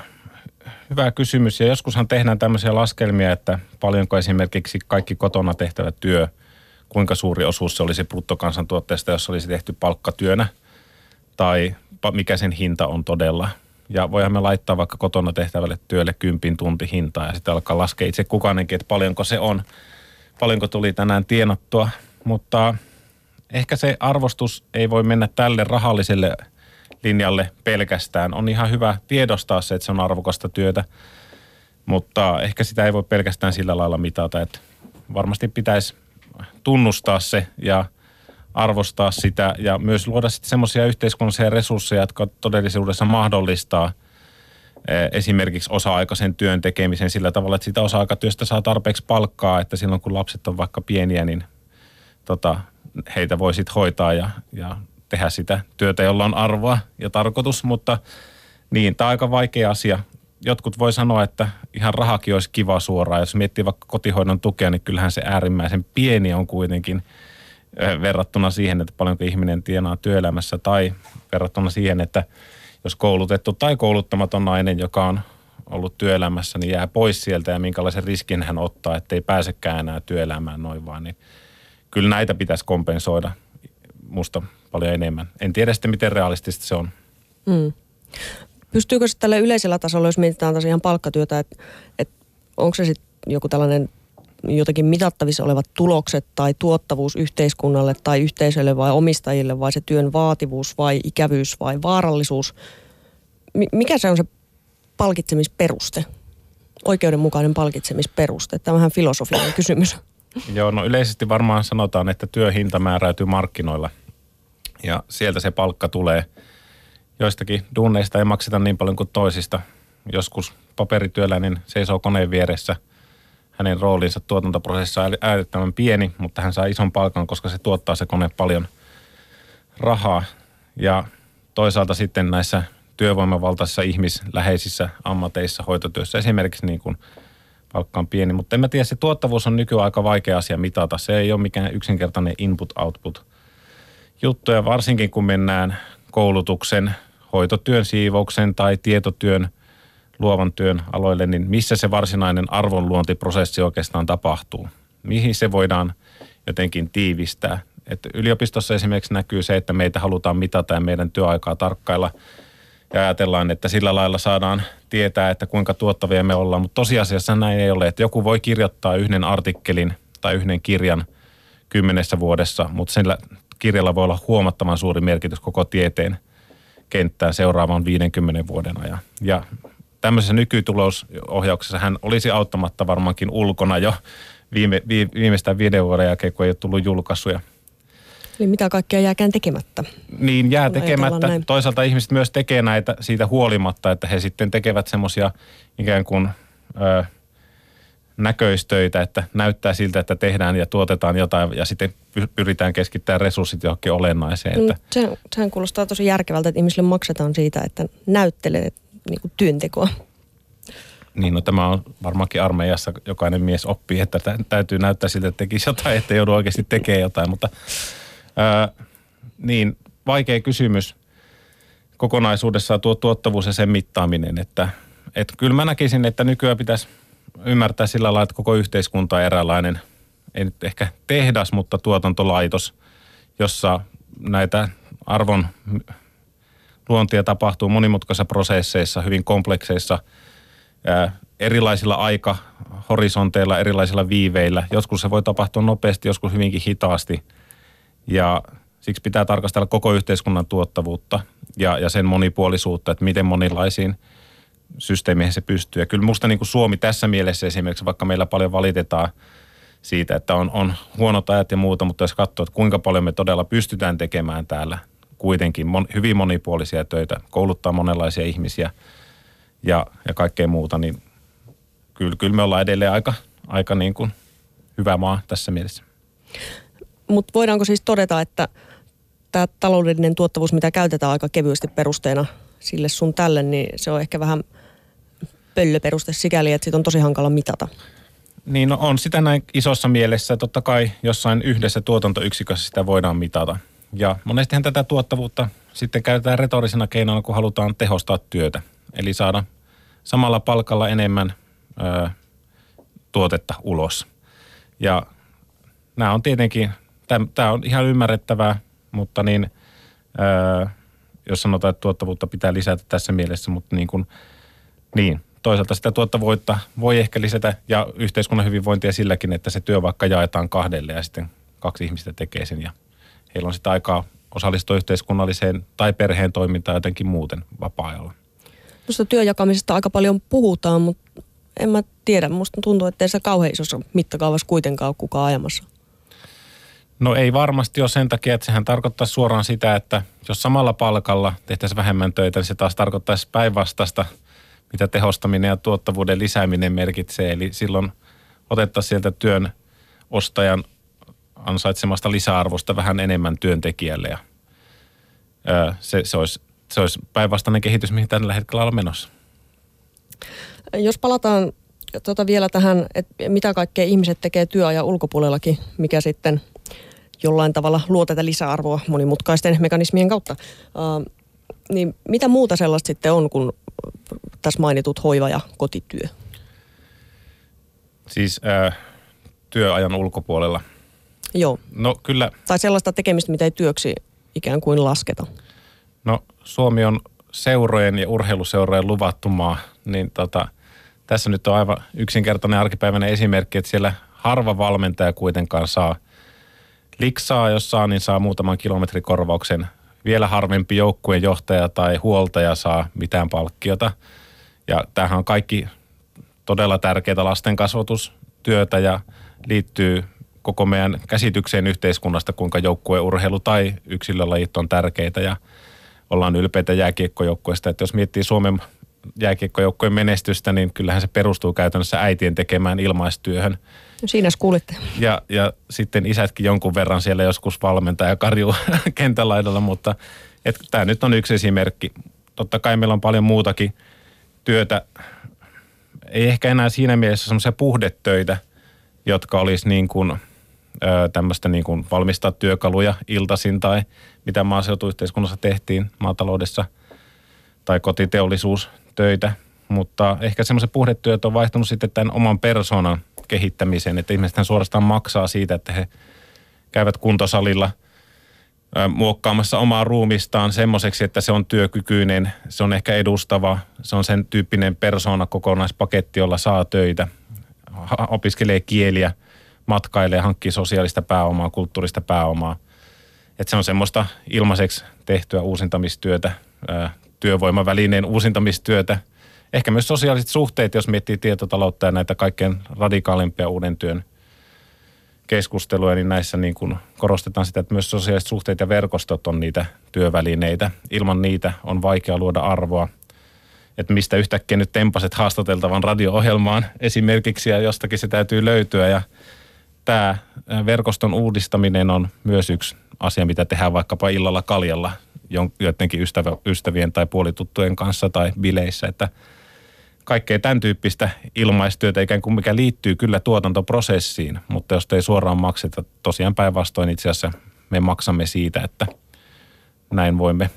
hyvä kysymys ja joskushan tehdään tämmöisiä laskelmia, että paljonko esimerkiksi kaikki kotona tehtävä työ, kuinka suuri osuus se olisi bruttokansantuotteesta, jos olisi tehty palkkatyönä tai mikä sen hinta on todella. Ja voihan me laittaa vaikka kotona tehtävälle työlle kympin tunti hintaa ja sitten alkaa laskea itse kukainenkin, että paljonko se on, paljonko tuli tänään tienattua. Mutta ehkä se arvostus ei voi mennä tälle rahalliselle linjalle pelkästään. On ihan hyvä tiedostaa se, että se on arvokasta työtä, mutta ehkä sitä ei voi pelkästään sillä lailla mitata, että varmasti pitäisi tunnustaa se ja arvostaa sitä ja myös luoda sitten semmoisia yhteiskunnallisia resursseja, jotka todellisuudessa mahdollistaa esimerkiksi osa-aikaisen työn tekemisen sillä tavalla, että sitä osa-aikatyöstä saa tarpeeksi palkkaa, että silloin kun lapset on vaikka pieniä, niin tota, heitä voi sitten hoitaa ja, ja tehdä sitä työtä, jolla on arvoa ja tarkoitus, mutta niin, tämä on aika vaikea asia. Jotkut voi sanoa, että ihan rahakin olisi kiva suoraan. Jos miettii vaikka kotihoidon tukea, niin kyllähän se äärimmäisen pieni on kuitenkin verrattuna siihen, että paljonko ihminen tienaa työelämässä tai verrattuna siihen, että jos koulutettu tai kouluttamaton nainen, joka on ollut työelämässä, niin jää pois sieltä ja minkälaisen riskin hän ottaa, ettei pääsekään enää työelämään noin vaan, niin kyllä näitä pitäisi kompensoida musta paljon enemmän. En tiedä sitten, miten realistista se on. Mm. Pystyykö se tälle yleisellä tasolla, jos mietitään tosiaan palkkatyötä, että, että onko se sitten joku tällainen jotenkin mitattavissa olevat tulokset tai tuottavuus yhteiskunnalle tai yhteisölle vai omistajille vai se työn vaativuus vai ikävyys vai vaarallisuus? Mikä se on se palkitsemisperuste? Oikeudenmukainen palkitsemisperuste. Tämä on vähän filosofinen kysymys. Joo, no yleisesti varmaan sanotaan, että työhinta määräytyy markkinoilla ja sieltä se palkka tulee. Joistakin duuneista ei makseta niin paljon kuin toisista. Joskus paperityöläinen seisoo koneen vieressä. Hänen roolinsa tuotantoprosessissa on äärettömän pieni, mutta hän saa ison palkan, koska se tuottaa se kone paljon rahaa. Ja toisaalta sitten näissä työvoimavaltaisissa ihmisläheisissä ammateissa, hoitotyössä esimerkiksi niin kuin palkka on pieni. Mutta en mä tiedä, se tuottavuus on nykyään aika vaikea asia mitata. Se ei ole mikään yksinkertainen input-output juttu ja varsinkin kun mennään koulutuksen, hoitotyön, siivouksen tai tietotyön, luovan työn aloille, niin missä se varsinainen arvonluontiprosessi oikeastaan tapahtuu? Mihin se voidaan jotenkin tiivistää? Et yliopistossa esimerkiksi näkyy se, että meitä halutaan mitata ja meidän työaikaa tarkkailla – ja ajatellaan, että sillä lailla saadaan tietää, että kuinka tuottavia me ollaan. Mutta tosiasiassa näin ei ole, että joku voi kirjoittaa yhden artikkelin tai yhden kirjan kymmenessä vuodessa, mutta sillä kirjalla voi olla huomattavan suuri merkitys koko tieteen kenttään seuraavan 50 vuoden ajan. Ja tämmöisessä nykytulosohjauksessa hän olisi auttamatta varmaankin ulkona jo viime, viimeistään viiden vuoden jälkeen, kun ei ole tullut julkaisuja. Eli mitä kaikkea jääkään tekemättä. Niin, jää tekemättä. Toisaalta ihmiset myös tekee näitä siitä huolimatta, että he sitten tekevät semmoisia ikään kuin ö, näköistöitä, että näyttää siltä, että tehdään ja tuotetaan jotain ja sitten pyritään keskittämään resurssit johonkin olennaiseen. Että. Mm, se, sehän kuulostaa tosi järkevältä, että ihmisille maksetaan siitä, että näyttelee niin kuin työntekoa. Niin, no tämä on varmaankin armeijassa jokainen mies oppii, että täytyy näyttää siltä, että tekisi jotain, että joudu oikeasti tekemään jotain, mutta Öö, niin, vaikea kysymys kokonaisuudessaan tuo tuottavuus ja sen mittaaminen, että, että kyllä mä näkisin, että nykyään pitäisi ymmärtää sillä lailla, että koko yhteiskunta on eräänlainen, ei nyt ehkä tehdas, mutta tuotantolaitos, jossa näitä arvon luontia tapahtuu monimutkaisissa prosesseissa, hyvin komplekseissa, ää, erilaisilla aikahorisonteilla, erilaisilla viiveillä. Joskus se voi tapahtua nopeasti, joskus hyvinkin hitaasti – ja siksi pitää tarkastella koko yhteiskunnan tuottavuutta ja, ja sen monipuolisuutta, että miten monilaisiin systeemeihin se pystyy. Ja kyllä musta niin kuin Suomi tässä mielessä esimerkiksi, vaikka meillä paljon valitetaan siitä, että on, on huonot ajat ja muuta, mutta jos katsoo, että kuinka paljon me todella pystytään tekemään täällä kuitenkin mon, hyvin monipuolisia töitä, kouluttaa monenlaisia ihmisiä ja, ja kaikkea muuta, niin kyllä, kyllä me ollaan edelleen aika, aika niin kuin hyvä maa tässä mielessä. Mutta voidaanko siis todeta, että tämä taloudellinen tuottavuus, mitä käytetään aika kevyesti perusteena sille sun tälle, niin se on ehkä vähän pöllöperuste sikäli, että siitä on tosi hankala mitata. Niin no on sitä näin isossa mielessä. Totta kai jossain yhdessä tuotantoyksikössä sitä voidaan mitata. Ja monestihan tätä tuottavuutta sitten käytetään retorisena keinona, kun halutaan tehostaa työtä. Eli saada samalla palkalla enemmän ö, tuotetta ulos. Ja nämä on tietenkin tämä on ihan ymmärrettävää, mutta niin, öö, jos sanotaan, että tuottavuutta pitää lisätä tässä mielessä, mutta niin, kuin, niin toisaalta sitä tuottavuutta voi ehkä lisätä ja yhteiskunnan hyvinvointia silläkin, että se työ vaikka jaetaan kahdelle ja sitten kaksi ihmistä tekee sen ja heillä on sitä aikaa osallistua yhteiskunnalliseen tai perheen toimintaan jotenkin muuten vapaa-ajalla. Tuosta työjakamisesta aika paljon puhutaan, mutta en mä tiedä. Musta tuntuu, että ei se kauhean isossa mittakaavassa kuitenkaan ole kukaan ajamassa. No ei varmasti ole sen takia, että sehän tarkoittaa suoraan sitä, että jos samalla palkalla tehtäisiin vähemmän töitä, niin se taas tarkoittaisi päinvastaista, mitä tehostaminen ja tuottavuuden lisääminen merkitsee. Eli silloin otettaisiin sieltä työn ostajan ansaitsemasta lisäarvosta vähän enemmän työntekijälle. Ja se, se olisi, se olisi päinvastainen kehitys, mihin tällä hetkellä on menossa. Jos palataan tuota vielä tähän, että mitä kaikkea ihmiset tekee työajan ulkopuolellakin, mikä sitten – jollain tavalla luo tätä lisäarvoa monimutkaisten mekanismien kautta. Uh, niin mitä muuta sellaista sitten on kuin tässä mainitut hoiva- ja kotityö? Siis äh, työajan ulkopuolella? Joo. No kyllä. Tai sellaista tekemistä, mitä ei työksi ikään kuin lasketa. No Suomi on seurojen ja urheiluseurojen luvattu maa, niin tota, tässä nyt on aivan yksinkertainen arkipäiväinen esimerkki, että siellä harva valmentaja kuitenkaan saa – liksaa, jos saa, niin saa muutaman kilometrikorvauksen. Vielä harvempi joukkueen johtaja tai huoltaja saa mitään palkkiota. Ja tämähän on kaikki todella tärkeää lasten kasvatustyötä ja liittyy koko meidän käsitykseen yhteiskunnasta, kuinka joukkueurheilu tai yksilölajit on tärkeitä ja ollaan ylpeitä jääkiekkojoukkueista. Että jos miettii Suomen jääkiekkojoukkojen menestystä, niin kyllähän se perustuu käytännössä äitien tekemään ilmaistyöhön. No siinä kuulitte. Ja, ja sitten isätkin jonkun verran siellä joskus valmentaa ja karjuu kentälaidalla, mutta tämä nyt on yksi esimerkki. Totta kai meillä on paljon muutakin työtä. Ei ehkä enää siinä mielessä semmoisia puhdetöitä, jotka olisi niin kuin, tämmöistä niin kuin valmistaa työkaluja iltaisin tai mitä maaseutuyhteiskunnassa tehtiin maataloudessa tai kotiteollisuustöitä. Mutta ehkä semmoiset puhdetyöt on vaihtunut sitten tämän oman persoonan kehittämiseen, että ihmiset suorastaan maksaa siitä, että he käyvät kuntosalilla muokkaamassa omaa ruumistaan semmoiseksi, että se on työkykyinen, se on ehkä edustava, se on sen tyyppinen persona kokonaispaketti, jolla saa töitä, opiskelee kieliä, matkailee, hankkii sosiaalista pääomaa, kulttuurista pääomaa. Että se on semmoista ilmaiseksi tehtyä uusintamistyötä, työvoimavälineen uusintamistyötä – ehkä myös sosiaaliset suhteet, jos miettii tietotaloutta ja näitä kaikkein radikaalimpia uuden työn keskusteluja, niin näissä niin kuin korostetaan sitä, että myös sosiaaliset suhteet ja verkostot on niitä työvälineitä. Ilman niitä on vaikea luoda arvoa. Että mistä yhtäkkiä nyt tempaset haastateltavan radio-ohjelmaan esimerkiksi ja jostakin se täytyy löytyä. Ja tämä verkoston uudistaminen on myös yksi asia, mitä tehdään vaikkapa illalla kaljalla joidenkin ystävien tai puolituttujen kanssa tai bileissä, että – kaikkea tämän tyyppistä ilmaistyötä ikään kuin mikä liittyy kyllä tuotantoprosessiin, mutta jos ei suoraan makseta, tosiaan päinvastoin itse asiassa me maksamme siitä, että näin voimme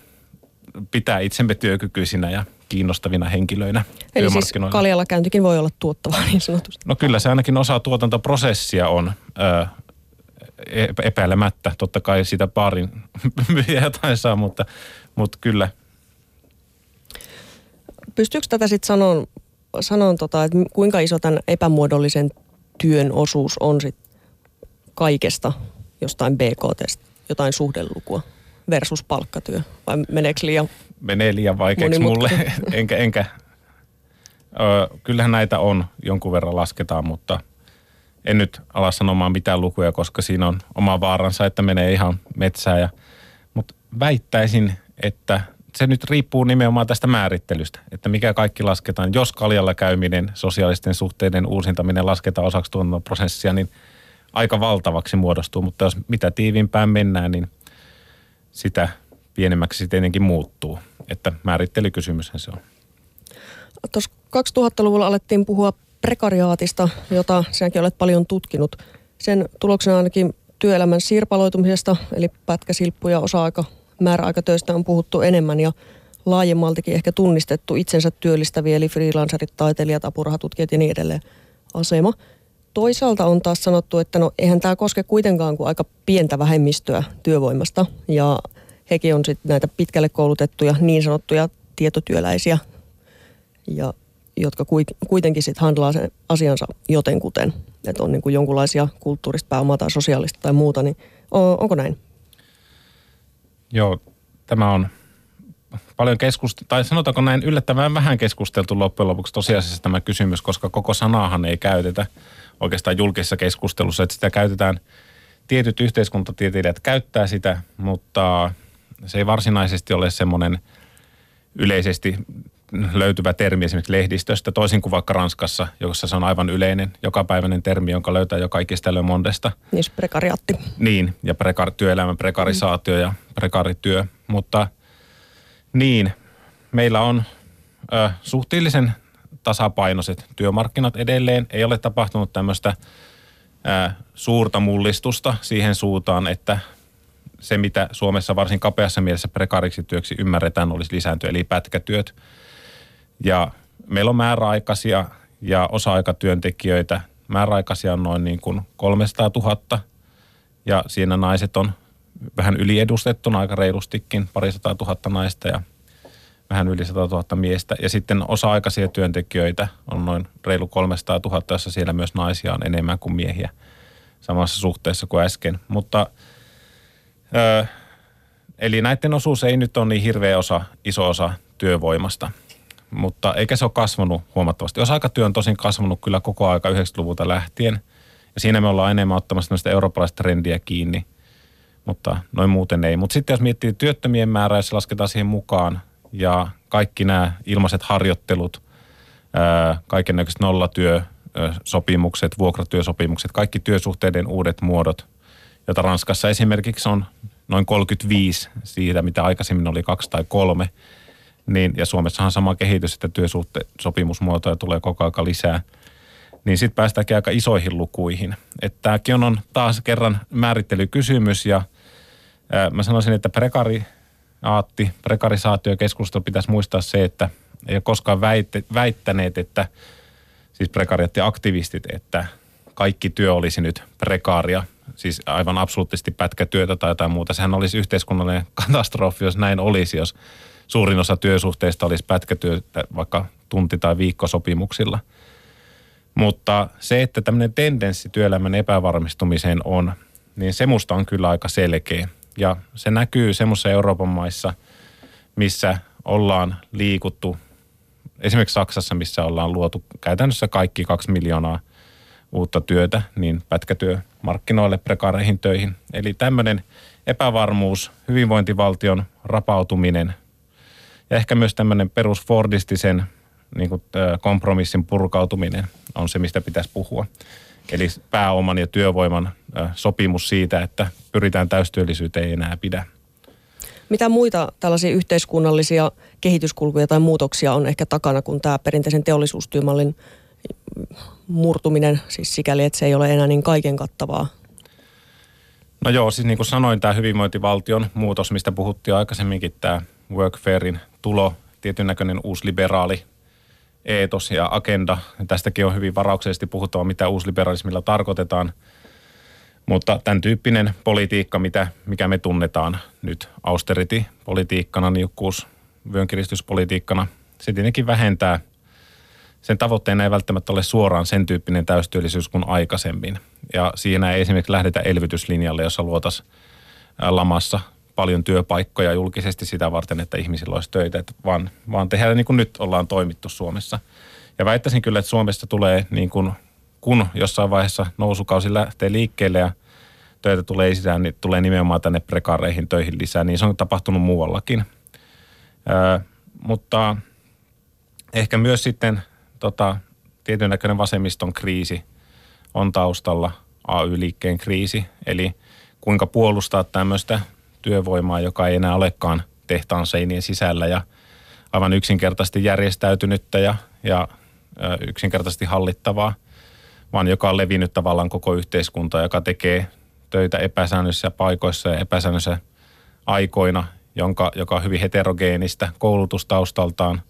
pitää itsemme työkykyisinä ja kiinnostavina henkilöinä Eli siis kaljalla käyntikin voi olla tuottavaa niin sanotusti. No kyllä se ainakin osa tuotantoprosessia on ö, epäilemättä. Totta kai sitä parin myyjä jotain saa, mutta, mutta kyllä. Pystyykö tätä sitten sanoa sanon tota, että kuinka iso tämän epämuodollisen työn osuus on sit kaikesta jostain BKT, jotain suhdelukua versus palkkatyö? Vai meneekö liian Menee liian vaikeaksi mulle, enkä, enkä ö, kyllähän näitä on, jonkun verran lasketaan, mutta en nyt ala sanomaan mitään lukuja, koska siinä on oma vaaransa, että menee ihan metsään. Ja, mutta väittäisin, että se nyt riippuu nimenomaan tästä määrittelystä, että mikä kaikki lasketaan. Jos kaljalla käyminen, sosiaalisten suhteiden uusintaminen lasketaan osaksi tuotantoprosessia, niin aika valtavaksi muodostuu. Mutta jos mitä tiivimpään mennään, niin sitä pienemmäksi se tietenkin muuttuu. Että määrittelykysymyshän se on. Tuossa 2000-luvulla alettiin puhua prekariaatista, jota sinäkin olet paljon tutkinut. Sen tuloksena ainakin työelämän sirpaloitumisesta, eli pätkäsilppu ja osa-aika määräaikatöistä on puhuttu enemmän ja laajemmaltikin ehkä tunnistettu itsensä työllistäviä, eli freelancerit, taiteilijat, apurahatutkijat ja niin edelleen asema. Toisaalta on taas sanottu, että no eihän tämä koske kuitenkaan kuin aika pientä vähemmistöä työvoimasta. Ja hekin on sitten näitä pitkälle koulutettuja niin sanottuja tietotyöläisiä, ja, jotka kuitenkin sitten handlaa sen asiansa jotenkuten, että on niin kuin jonkunlaisia kulttuurista pääomaa tai sosiaalista tai muuta, niin onko näin? Joo, tämä on paljon keskusteltu, tai sanotaanko näin yllättävän vähän keskusteltu loppujen lopuksi tosiasiassa tämä kysymys, koska koko sanaahan ei käytetä oikeastaan julkisessa keskustelussa, että sitä käytetään, tietyt yhteiskuntatieteilijät käyttää sitä, mutta se ei varsinaisesti ole semmoinen yleisesti löytyvä termi esimerkiksi lehdistöstä, toisin kuin vaikka Ranskassa, jossa se on aivan yleinen, jokapäiväinen termi, jonka löytää joka ikistä Le Mondesta. Niin, prekariatti. Niin, ja prekar, työelämän prekarisaatio mm. ja prekarityö. Mutta niin, meillä on ö, suhteellisen tasapainoiset työmarkkinat edelleen. Ei ole tapahtunut tämmöistä ö, suurta mullistusta siihen suuntaan, että se, mitä Suomessa varsin kapeassa mielessä prekariksi työksi ymmärretään, olisi lisääntyä, eli pätkätyöt – ja meillä on määräaikaisia ja osa-aikatyöntekijöitä. Määräaikaisia on noin niin kuin 300 000 ja siinä naiset on vähän yliedustettuna aika reilustikin, parisataa tuhatta naista ja vähän yli 100 000 miestä. Ja sitten osa-aikaisia työntekijöitä on noin reilu 300 000, jossa siellä myös naisia on enemmän kuin miehiä samassa suhteessa kuin äsken. Mutta ö, eli näiden osuus ei nyt ole niin hirveä osa, iso osa työvoimasta – mutta eikä se ole kasvanut huomattavasti. Osa-aikatyö on tosin kasvanut kyllä koko aika 90-luvulta lähtien. Ja siinä me ollaan enemmän ottamassa tämmöistä eurooppalaista trendiä kiinni, mutta noin muuten ei. Mutta sitten jos miettii työttömien määrää, jos se lasketaan siihen mukaan ja kaikki nämä ilmaiset harjoittelut, kaiken näköiset nollatyösopimukset, vuokratyösopimukset, kaikki työsuhteiden uudet muodot, joita Ranskassa esimerkiksi on noin 35 siitä, mitä aikaisemmin oli kaksi tai kolme, niin, ja Suomessahan sama kehitys, että työsopimusmuotoja tulee koko ajan lisää, niin sitten päästäänkin aika isoihin lukuihin. Että tämäkin on taas kerran määrittelykysymys ja ää, mä sanoisin, että prekari Aatti, prekarisaatiokeskustelu pitäisi muistaa se, että ei ole koskaan väitte, väittäneet, että siis prekariattiaktivistit, että kaikki työ olisi nyt prekaaria, siis aivan absoluuttisesti pätkätyötä tai jotain muuta. Sehän olisi yhteiskunnallinen katastrofi, jos näin olisi, jos suurin osa työsuhteista olisi pätkätyötä vaikka tunti- tai viikkosopimuksilla. Mutta se, että tämmöinen tendenssi työelämän epävarmistumiseen on, niin se musta on kyllä aika selkeä. Ja se näkyy semmoisissa Euroopan maissa, missä ollaan liikuttu, esimerkiksi Saksassa, missä ollaan luotu käytännössä kaikki kaksi miljoonaa uutta työtä, niin pätkätyömarkkinoille, prekaareihin töihin. Eli tämmöinen epävarmuus, hyvinvointivaltion rapautuminen ja ehkä myös tämmöinen perusfordistisen niin kuin, kompromissin purkautuminen on se, mistä pitäisi puhua. Eli pääoman ja työvoiman sopimus siitä, että pyritään täystyöllisyyteen ei enää pidä. Mitä muita tällaisia yhteiskunnallisia kehityskulkuja tai muutoksia on ehkä takana kuin tämä perinteisen teollisuustyömallin murtuminen, siis sikäli, että se ei ole enää niin kaiken kattavaa? No joo, siis niin kuin sanoin, tämä hyvinvointivaltion muutos, mistä puhuttiin aikaisemminkin, tämä workfarein tulo, tietyn näköinen uusi liberaali eetos ja agenda. Tästäkin on hyvin varauksellisesti puhuttava, mitä uusliberalismilla tarkoitetaan. Mutta tämän tyyppinen politiikka, mitä, mikä me tunnetaan nyt austerity-politiikkana, niukkuus, vyönkiristyspolitiikkana, se tietenkin vähentää. Sen tavoitteena ei välttämättä ole suoraan sen tyyppinen täystyöllisyys kuin aikaisemmin. Ja siinä ei esimerkiksi lähdetä elvytyslinjalle, jossa luotaisiin lamassa paljon työpaikkoja julkisesti sitä varten, että ihmisillä olisi töitä, että vaan, vaan tehdään niin kuin nyt ollaan toimittu Suomessa. Ja väittäisin kyllä, että Suomesta tulee niin kuin, kun jossain vaiheessa nousukausi lähtee liikkeelle ja töitä tulee lisää, niin tulee nimenomaan tänne prekaareihin töihin lisää, niin se on tapahtunut muuallakin. Öö, mutta ehkä myös sitten tota, tietyn näköinen vasemmiston kriisi on taustalla, AY-liikkeen kriisi, eli kuinka puolustaa tämmöistä työvoimaa, joka ei enää olekaan tehtaan seinien sisällä ja aivan yksinkertaisesti järjestäytynyttä ja, ja yksinkertaisesti hallittavaa, vaan joka on levinnyt tavallaan koko yhteiskunta, joka tekee töitä epäsäännöllisissä paikoissa ja epäsäännöllisissä aikoina, jonka, joka on hyvin heterogeenistä koulutustaustaltaan,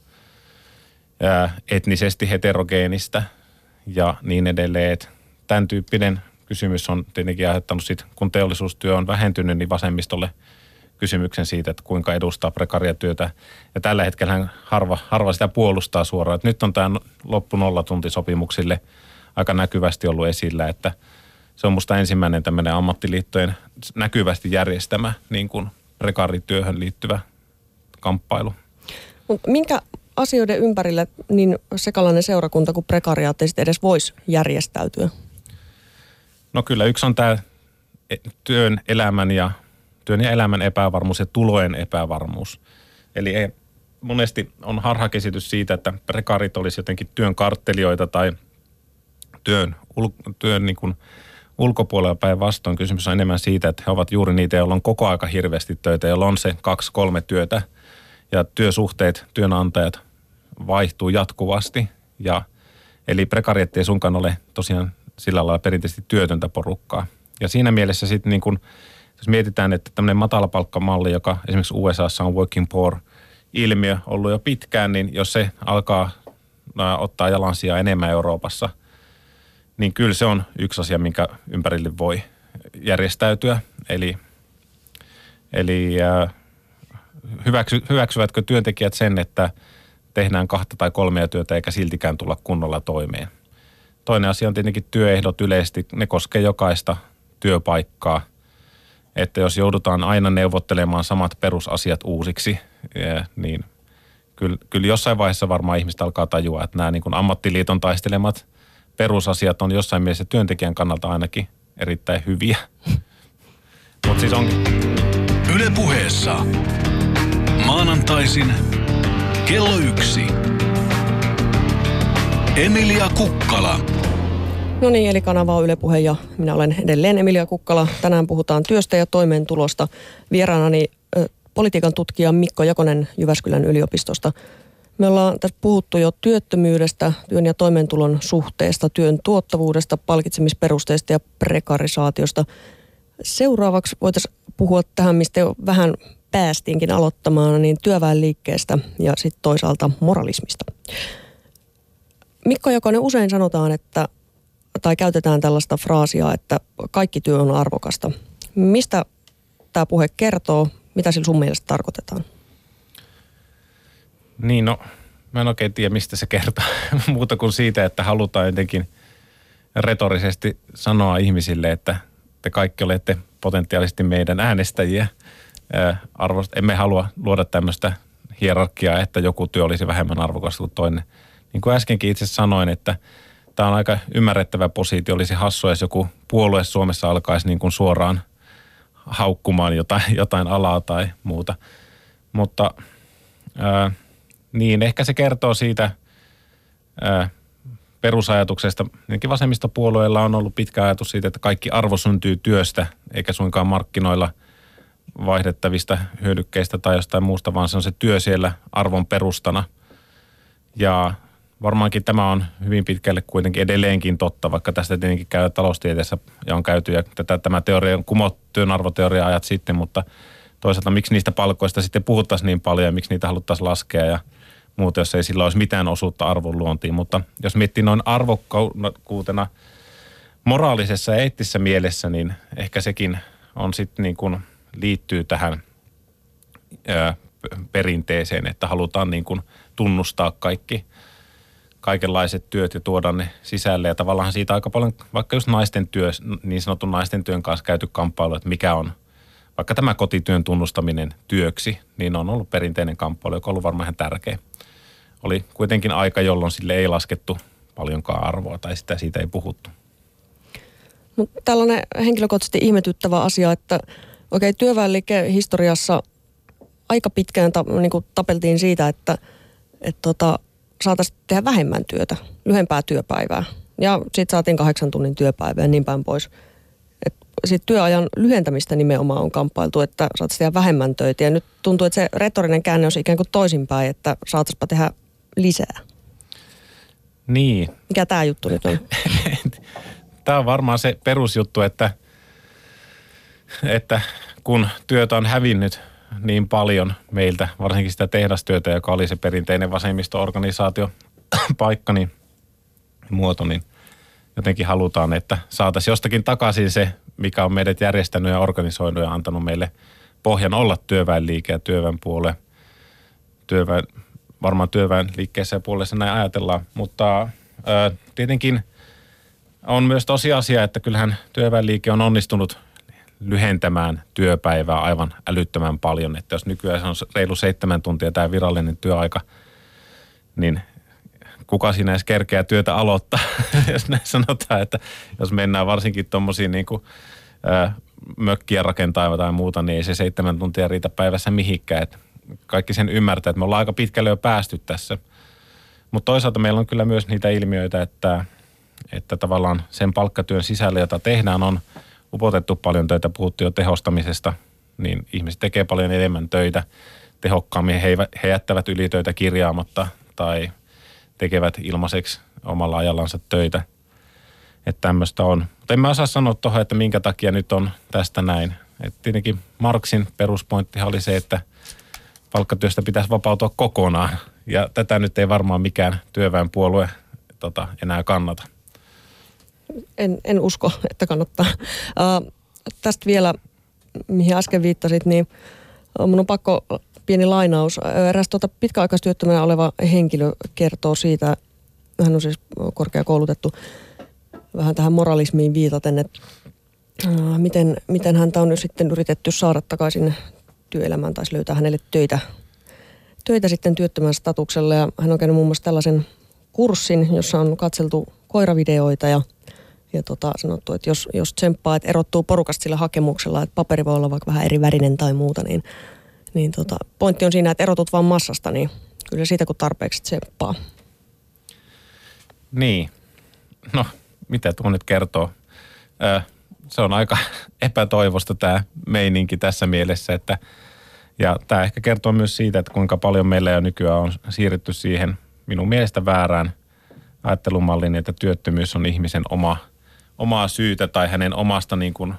etnisesti heterogeenistä ja niin edelleen. Tämän tyyppinen kysymys on tietenkin aiheuttanut sit, kun teollisuustyö on vähentynyt, niin vasemmistolle kysymyksen siitä, että kuinka edustaa prekariatyötä. Ja tällä hetkellä harva, harva sitä puolustaa suoraan. Et nyt on tämä loppu nollatuntisopimuksille aika näkyvästi ollut esillä, että se on musta ensimmäinen tämmöinen ammattiliittojen näkyvästi järjestämä niin kuin prekarityöhön liittyvä kamppailu. Minkä asioiden ympärille niin sekalainen seurakunta kuin prekariaatteista edes voisi järjestäytyä? No kyllä yksi on tämä työn, elämän ja, työn ja elämän epävarmuus ja tulojen epävarmuus. Eli ei, monesti on harhakäsitys siitä, että prekarit olisi jotenkin työn karttelijoita tai työn, ul, työn niin kuin ulkopuolella päinvastoin. Kysymys on enemmän siitä, että he ovat juuri niitä, joilla on koko aika hirveästi töitä, joilla on se kaksi, kolme työtä ja työsuhteet, työnantajat vaihtuu jatkuvasti. Ja, eli prekarietti ei sunkaan ole tosiaan sillä lailla perinteisesti työtöntä porukkaa. Ja siinä mielessä sitten niin kun, jos mietitään, että tämmöinen matalapalkkamalli, joka esimerkiksi USAssa on working poor ilmiö ollut jo pitkään, niin jos se alkaa ottaa jalansijaa enemmän Euroopassa, niin kyllä se on yksi asia, minkä ympärille voi järjestäytyä. Eli, eli hyväksy, hyväksyvätkö työntekijät sen, että tehdään kahta tai kolmea työtä eikä siltikään tulla kunnolla toimeen – Toinen asia on tietenkin työehdot yleisesti. Ne koskee jokaista työpaikkaa. Että jos joudutaan aina neuvottelemaan samat perusasiat uusiksi, niin kyllä, kyllä jossain vaiheessa varmaan ihmistä alkaa tajua, että nämä niin kuin ammattiliiton taistelemat perusasiat on jossain mielessä työntekijän kannalta ainakin erittäin hyviä. Mutta siis on, Yle puheessa. Maanantaisin kello yksi. Emilia Kukkala. No niin, eli kanava on Yle Puhe ja minä olen edelleen Emilia Kukkala. Tänään puhutaan työstä ja toimeentulosta. Vieraanani ö, politiikan tutkija Mikko Jakonen Jyväskylän yliopistosta. Me ollaan tässä puhuttu jo työttömyydestä, työn ja toimeentulon suhteesta, työn tuottavuudesta, palkitsemisperusteista ja prekarisaatiosta. Seuraavaksi voitaisiin puhua tähän, mistä jo vähän päästiinkin aloittamaan, niin työväenliikkeestä ja sitten toisaalta moralismista. Mikko Jakonen, usein sanotaan, että, tai käytetään tällaista fraasia, että kaikki työ on arvokasta. Mistä tämä puhe kertoo? Mitä sillä sun mielestä tarkoitetaan? niin no, mä en oikein tiedä mistä se kertoo. Muuta kuin siitä, että halutaan jotenkin retorisesti sanoa ihmisille, että te kaikki olette potentiaalisesti meidän äänestäjiä. Ää, Arvost, emme halua luoda tämmöistä hierarkiaa, että joku työ olisi vähemmän arvokasta kuin toinen. Niin kuin äskenkin itse sanoin, että tämä on aika ymmärrettävä positio. Olisi hassua, jos joku puolue Suomessa alkaisi niin kuin suoraan haukkumaan jotain, jotain alaa tai muuta. Mutta ää, niin, ehkä se kertoo siitä ää, perusajatuksesta. Ainakin vasemmistopuolueella on ollut pitkä ajatus siitä, että kaikki arvo syntyy työstä, eikä suinkaan markkinoilla vaihdettavista hyödykkeistä tai jostain muusta, vaan se on se työ siellä arvon perustana. Ja varmaankin tämä on hyvin pitkälle kuitenkin edelleenkin totta, vaikka tästä tietenkin käy taloustieteessä ja on käyty, ja tätä, tämä teoria on kumottu arvoteoria ajat sitten, mutta toisaalta miksi niistä palkoista sitten puhuttaisiin niin paljon ja miksi niitä haluttaisiin laskea ja muuta, jos ei sillä olisi mitään osuutta arvon luontiin. Mutta jos miettii noin arvokkuutena moraalisessa ja eettisessä mielessä, niin ehkä sekin on sitten niin kuin liittyy tähän ää, perinteeseen, että halutaan niin kuin tunnustaa kaikki kaikenlaiset työt ja tuoda ne sisälle. Ja tavallaan siitä aika paljon, vaikka just naisten työ, niin sanotun naisten työn kanssa käyty kamppailu, että mikä on vaikka tämä kotityön tunnustaminen työksi, niin on ollut perinteinen kamppailu, joka on ollut varmaan ihan tärkeä. Oli kuitenkin aika, jolloin sille ei laskettu paljonkaan arvoa tai sitä siitä ei puhuttu. Mut tällainen henkilökohtaisesti ihmetyttävä asia, että okei, okay, työväenliike historiassa aika pitkään ta, niin tapeltiin siitä, että et tota, saataisiin tehdä vähemmän työtä, lyhempää työpäivää. Ja sitten saatiin kahdeksan tunnin työpäivää ja niin päin pois. Sitten työajan lyhentämistä nimenomaan on kamppailtu, että saataisiin tehdä vähemmän töitä. Ja nyt tuntuu, että se retorinen käänne on ikään kuin toisinpäin, että saataisiinpa tehdä lisää. Niin, Mikä tämä juttu nyt on? Tämä on varmaan se perusjuttu, että, että kun työtä on hävinnyt niin paljon meiltä, varsinkin sitä tehdastyötä, joka oli se perinteinen vasemmisto-organisaatio paikka, niin muoto, niin jotenkin halutaan, että saataisiin jostakin takaisin se, mikä on meidät järjestänyt ja organisoinut ja antanut meille pohjan olla työväenliike ja työväenpuolue. Työväen, varmaan työväenliikkeessä ja puolessa näin ajatellaan, mutta ää, tietenkin on myös tosiasia, että kyllähän työväenliike on onnistunut lyhentämään työpäivää aivan älyttömän paljon. Että jos nykyään se on reilu seitsemän tuntia tämä virallinen työaika, niin kuka siinä edes kerkeää työtä aloittaa, jos näin sanotaan, että jos mennään varsinkin tuommoisiin niin mökkiä rakentaa tai muuta, niin ei se seitsemän tuntia riitä päivässä mihinkään. Et kaikki sen ymmärtää, että me ollaan aika pitkälle jo päästy tässä. Mutta toisaalta meillä on kyllä myös niitä ilmiöitä, että, että tavallaan sen palkkatyön sisällä, jota tehdään, on upotettu paljon töitä. Puhuttiin jo tehostamisesta, niin ihmiset tekee paljon enemmän töitä tehokkaammin. He, he jättävät ylitöitä kirjaamatta tai tekevät ilmaiseksi omalla ajallansa töitä. Että tämmöistä on. Mutta en mä osaa sanoa tuohon, että minkä takia nyt on tästä näin. Et tietenkin Marksin peruspointtihan oli se, että palkkatyöstä pitäisi vapautua kokonaan. Ja tätä nyt ei varmaan mikään työväenpuolue tota, enää kannata. En, en usko, että kannattaa. Uh, tästä vielä, mihin äsken viittasit, niin mun on pakko pieni lainaus. Eräs tuota pitkäaikaistyöttömänä oleva henkilö kertoo siitä, hän on siis korkeakoulutettu, vähän tähän moralismiin viitaten, että uh, miten, miten häntä on nyt sitten yritetty saada takaisin työelämään, tai löytää hänelle töitä, töitä sitten työttömän statuksella. Ja hän on käynyt muun muassa tällaisen kurssin, jossa on katseltu koiravideoita ja, ja tota, sanottu, että jos, jos tsemppaa, että erottuu porukasta sillä hakemuksella, että paperi voi olla vaikka vähän eri värinen tai muuta, niin, niin tota, pointti on siinä, että erotut vaan massasta, niin kyllä siitä kun tarpeeksi tsemppaa. Niin. No, mitä tuo nyt kertoo? Ö, se on aika epätoivosta tämä meininki tässä mielessä, että ja tämä ehkä kertoo myös siitä, että kuinka paljon meillä jo nykyään on siirrytty siihen minun mielestä väärään ajattelumalliin, että työttömyys on ihmisen oma, omaa syytä tai hänen omasta niin kuin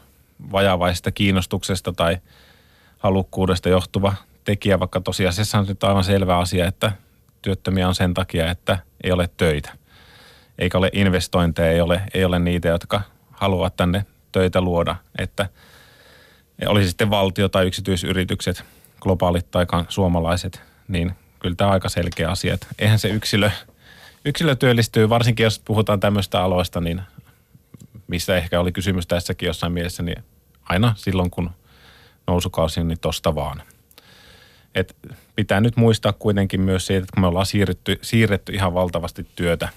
vajavaisesta kiinnostuksesta tai halukkuudesta johtuva tekijä, vaikka tosiasiassa on nyt aivan selvä asia, että työttömiä on sen takia, että ei ole töitä. Eikä ole investointeja, ei ole, ei ole niitä, jotka haluavat tänne töitä luoda, että olisi sitten valtio tai yksityisyritykset, globaalit tai suomalaiset, niin kyllä tämä on aika selkeä asia, että eihän se yksilö, yksilö työllistyy, varsinkin jos puhutaan tämmöistä aloista, niin missä ehkä oli kysymys tässäkin jossain mielessä, niin aina silloin kun nousukausi on, niin tosta vaan. Et pitää nyt muistaa kuitenkin myös siitä, että kun me ollaan siirretty, siirretty ihan valtavasti työtä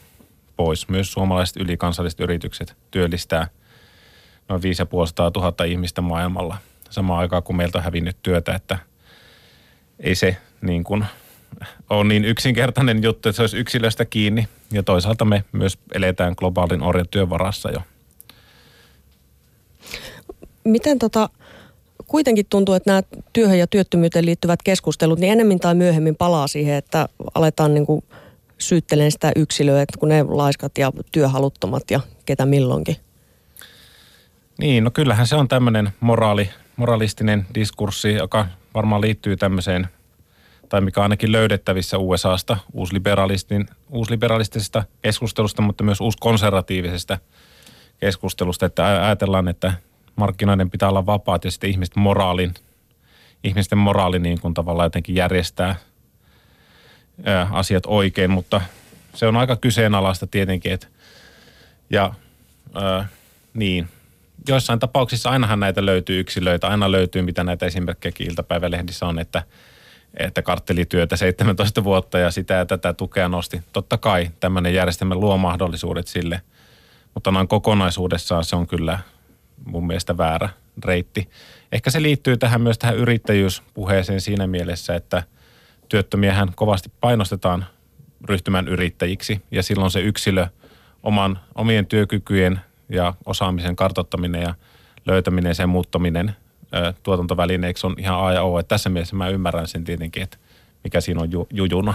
pois, myös suomalaiset ylikansalliset yritykset työllistää – noin 5500 000 ihmistä maailmalla samaan aikaan, kun meiltä on hävinnyt työtä, että ei se niin kuin ole niin yksinkertainen juttu, että se olisi yksilöstä kiinni. Ja toisaalta me myös eletään globaalin orjatyön varassa jo. Miten tota, kuitenkin tuntuu, että nämä työhön ja työttömyyteen liittyvät keskustelut, niin enemmän tai myöhemmin palaa siihen, että aletaan niin kuin syyttelemään sitä yksilöä, että kun ne laiskat ja työhaluttomat ja ketä milloinkin. Niin, no kyllähän se on tämmöinen moraali, moralistinen diskurssi, joka varmaan liittyy tämmöiseen, tai mikä on ainakin löydettävissä USAsta, uusliberalistin, uusliberalistisesta keskustelusta, mutta myös uuskonservatiivisesta keskustelusta, että ajatellaan, että markkinoiden pitää olla vapaat ja sitten ihmisten moraalin, ihmisten moraali niin kuin tavallaan jotenkin järjestää asiat oikein, mutta se on aika kyseenalaista tietenkin, että ja ää, niin, joissain tapauksissa ainahan näitä löytyy yksilöitä, aina löytyy mitä näitä esimerkkejä iltapäivälehdissä on, että, että karttelityötä 17 vuotta ja sitä ja tätä tukea nosti. Totta kai tämmöinen järjestelmä luo mahdollisuudet sille, mutta noin kokonaisuudessaan se on kyllä mun mielestä väärä reitti. Ehkä se liittyy tähän myös tähän yrittäjyyspuheeseen siinä mielessä, että työttömiähän kovasti painostetaan ryhtymään yrittäjiksi ja silloin se yksilö oman, omien työkykyjen ja osaamisen kartottaminen ja löytäminen ja sen muuttaminen ö, tuotantovälineeksi on ihan A ja O. Et tässä mielessä mä ymmärrän sen tietenkin, että mikä siinä on ju, jujuna.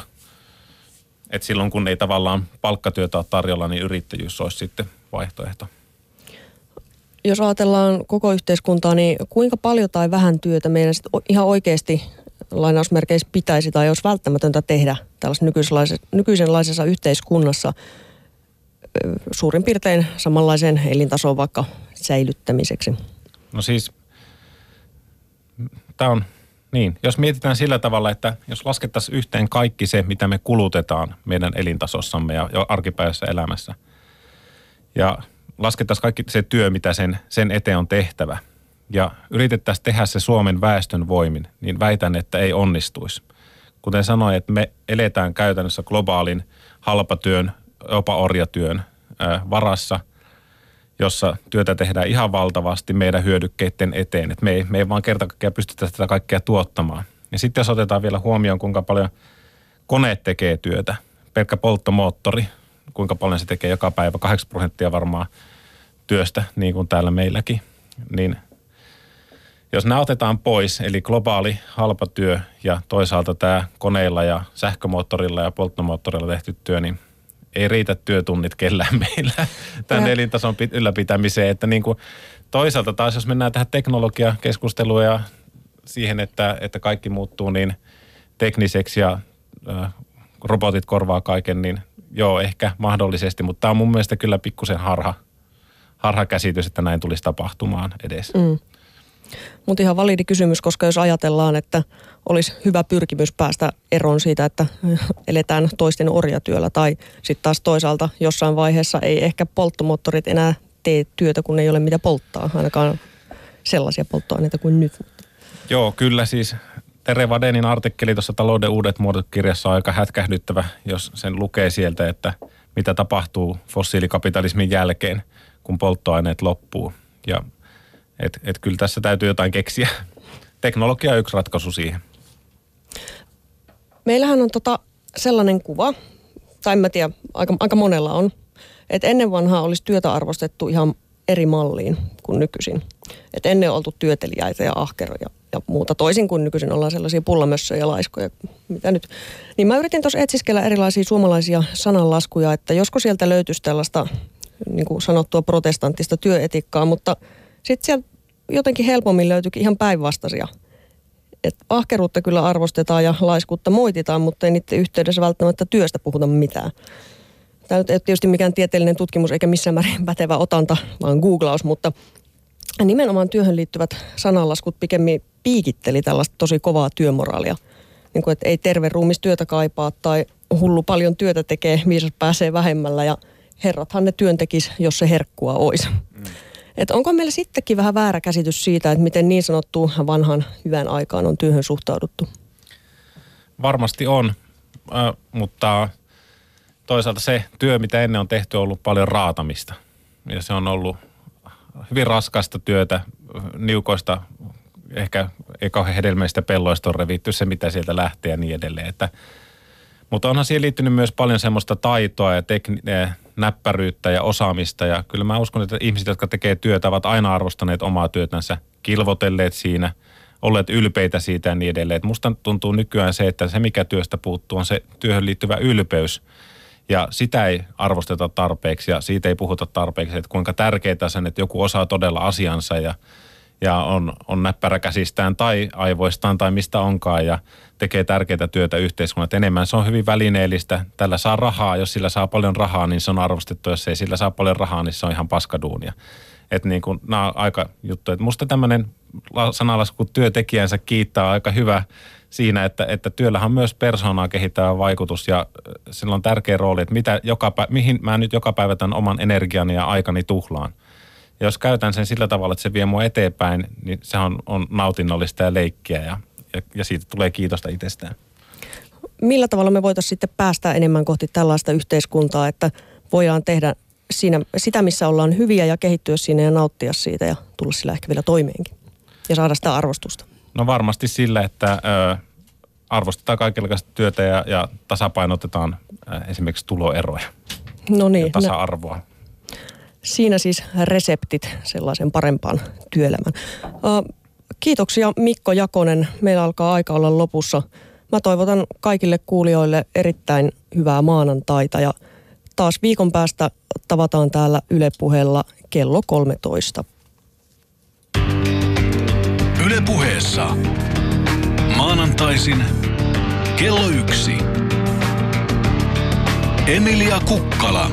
Et silloin kun ei tavallaan palkkatyötä ole tarjolla, niin yrittäjyys olisi sitten vaihtoehto. Jos ajatellaan koko yhteiskuntaa, niin kuinka paljon tai vähän työtä meidän sit ihan oikeasti lainausmerkeissä pitäisi tai olisi välttämätöntä tehdä tällaisessa nykyisenlaisessa yhteiskunnassa – suurin piirtein samanlaisen elintason vaikka säilyttämiseksi? No siis, tämä on niin, jos mietitään sillä tavalla, että jos laskettaisiin yhteen kaikki se, mitä me kulutetaan meidän elintasossamme ja arkipäivässä elämässä, ja laskettaisiin kaikki se työ, mitä sen, sen eteen on tehtävä, ja yritettäisiin tehdä se Suomen väestön voimin, niin väitän, että ei onnistuisi. Kuten sanoin, että me eletään käytännössä globaalin halpatyön jopa orjatyön varassa, jossa työtä tehdään ihan valtavasti meidän hyödykkeiden eteen. Et me, ei, me ei vaan kerta kaikkiaan pystytä tätä kaikkea tuottamaan. Ja sitten jos otetaan vielä huomioon, kuinka paljon koneet tekee työtä, pelkkä polttomoottori, kuinka paljon se tekee joka päivä, 8 prosenttia varmaan työstä, niin kuin täällä meilläkin, niin jos nämä otetaan pois, eli globaali halpatyö ja toisaalta tämä koneilla ja sähkömoottorilla ja polttomoottorilla tehty työ, niin ei riitä työtunnit kellään meillä tämän ja. elintason ylläpitämiseen. Että niin kuin toisaalta taas, jos mennään tähän teknologiakeskusteluun ja siihen, että, että kaikki muuttuu niin tekniseksi ja robotit korvaa kaiken, niin joo, ehkä mahdollisesti, mutta tämä on mun mielestä kyllä pikkusen harha, harha käsitys, että näin tulisi tapahtumaan edes. Mm. Mutta ihan validi kysymys, koska jos ajatellaan, että olisi hyvä pyrkimys päästä eroon siitä, että eletään toisten orjatyöllä tai sitten taas toisaalta jossain vaiheessa ei ehkä polttomoottorit enää tee työtä, kun ei ole mitä polttaa, ainakaan sellaisia polttoaineita kuin nyt. Joo, kyllä siis Tere Vadenin artikkeli tuossa Talouden uudet muodot kirjassa on aika hätkähdyttävä, jos sen lukee sieltä, että mitä tapahtuu fossiilikapitalismin jälkeen, kun polttoaineet loppuu. Ja et, et kyllä tässä täytyy jotain keksiä. Teknologia on yksi ratkaisu siihen. Meillähän on tota sellainen kuva, tai en mä tiedä, aika, aika monella on, että ennen vanhaa olisi työtä arvostettu ihan eri malliin kuin nykyisin. Et ennen oltu työtelijäitä ja ahkeroja ja muuta, toisin kuin nykyisin ollaan sellaisia pullamössöjä ja laiskoja, mitä nyt. Niin mä yritin tuossa etsiskellä erilaisia suomalaisia sananlaskuja, että josko sieltä löytyisi tällaista niin kuin sanottua protestanttista työetikkaa, mutta sitten sieltä jotenkin helpommin löytyykin ihan päinvastaisia. Et ahkeruutta kyllä arvostetaan ja laiskuutta moititaan, mutta ei niiden yhteydessä välttämättä työstä puhuta mitään. Tämä nyt ei ole tietysti mikään tieteellinen tutkimus eikä missään määrin pätevä otanta, vaan googlaus, mutta nimenomaan työhön liittyvät sananlaskut pikemmin piikitteli tällaista tosi kovaa työmoraalia. Niin kuin, että ei terve ruumis työtä kaipaa tai hullu paljon työtä tekee, viisas pääsee vähemmällä ja herrathan ne työntekis, jos se herkkua olisi. Mm. Et onko meillä sittenkin vähän väärä käsitys siitä, että miten niin sanottu vanhan hyvän aikaan on työhön suhtauduttu? Varmasti on, äh, mutta toisaalta se työ, mitä ennen on tehty, on ollut paljon raatamista. Ja se on ollut hyvin raskasta työtä, niukoista, ehkä ei kauhean hedelmäistä pelloista on revitty se, mitä sieltä lähtee ja niin edelleen. Että, mutta onhan siihen liittynyt myös paljon semmoista taitoa ja tekni- näppäryyttä ja osaamista. Ja kyllä mä uskon, että ihmiset, jotka tekee työtä, ovat aina arvostaneet omaa työtänsä, kilvotelleet siinä, olleet ylpeitä siitä ja niin edelleen. Et musta tuntuu nykyään se, että se mikä työstä puuttuu on se työhön liittyvä ylpeys. Ja sitä ei arvosteta tarpeeksi ja siitä ei puhuta tarpeeksi, että kuinka tärkeää sen, että joku osaa todella asiansa ja ja on, on näppärä käsistään tai aivoistaan tai mistä onkaan ja tekee tärkeää työtä yhteiskunnat enemmän. Se on hyvin välineellistä. Tällä saa rahaa. Jos sillä saa paljon rahaa, niin se on arvostettu. Jos ei sillä saa paljon rahaa, niin se on ihan paskaduunia. Että niin kuin, nämä on aika juttu. Että musta tämmöinen sanalasku työntekijänsä kiittää aika hyvä siinä, että, että työllähän on myös persoonaa kehittävä vaikutus ja sillä on tärkeä rooli, että mitä joka, mihin mä nyt joka päivä tämän oman energiani ja aikani tuhlaan. Ja jos käytän sen sillä tavalla, että se vie mua eteenpäin, niin se on, on nautinnollista ja leikkiä ja, ja, ja siitä tulee kiitosta itsestään. Millä tavalla me voitaisiin sitten päästä enemmän kohti tällaista yhteiskuntaa, että voidaan tehdä siinä, sitä, missä ollaan hyviä ja kehittyä siinä ja nauttia siitä ja tulla sillä ehkä vielä toimeenkin ja saada sitä arvostusta? No varmasti sillä, että ö, arvostetaan kaikenlaista työtä ja, ja tasapainotetaan ö, esimerkiksi tuloeroja no niin, ja tasa-arvoa. Siinä siis reseptit sellaisen parempaan työelämän. Kiitoksia Mikko Jakonen. Meillä alkaa aika olla lopussa. Mä toivotan kaikille kuulijoille erittäin hyvää maanantaita ja taas viikon päästä tavataan täällä Yle Puheella kello 13. Yle Puheessa. Maanantaisin kello yksi. Emilia Kukkala.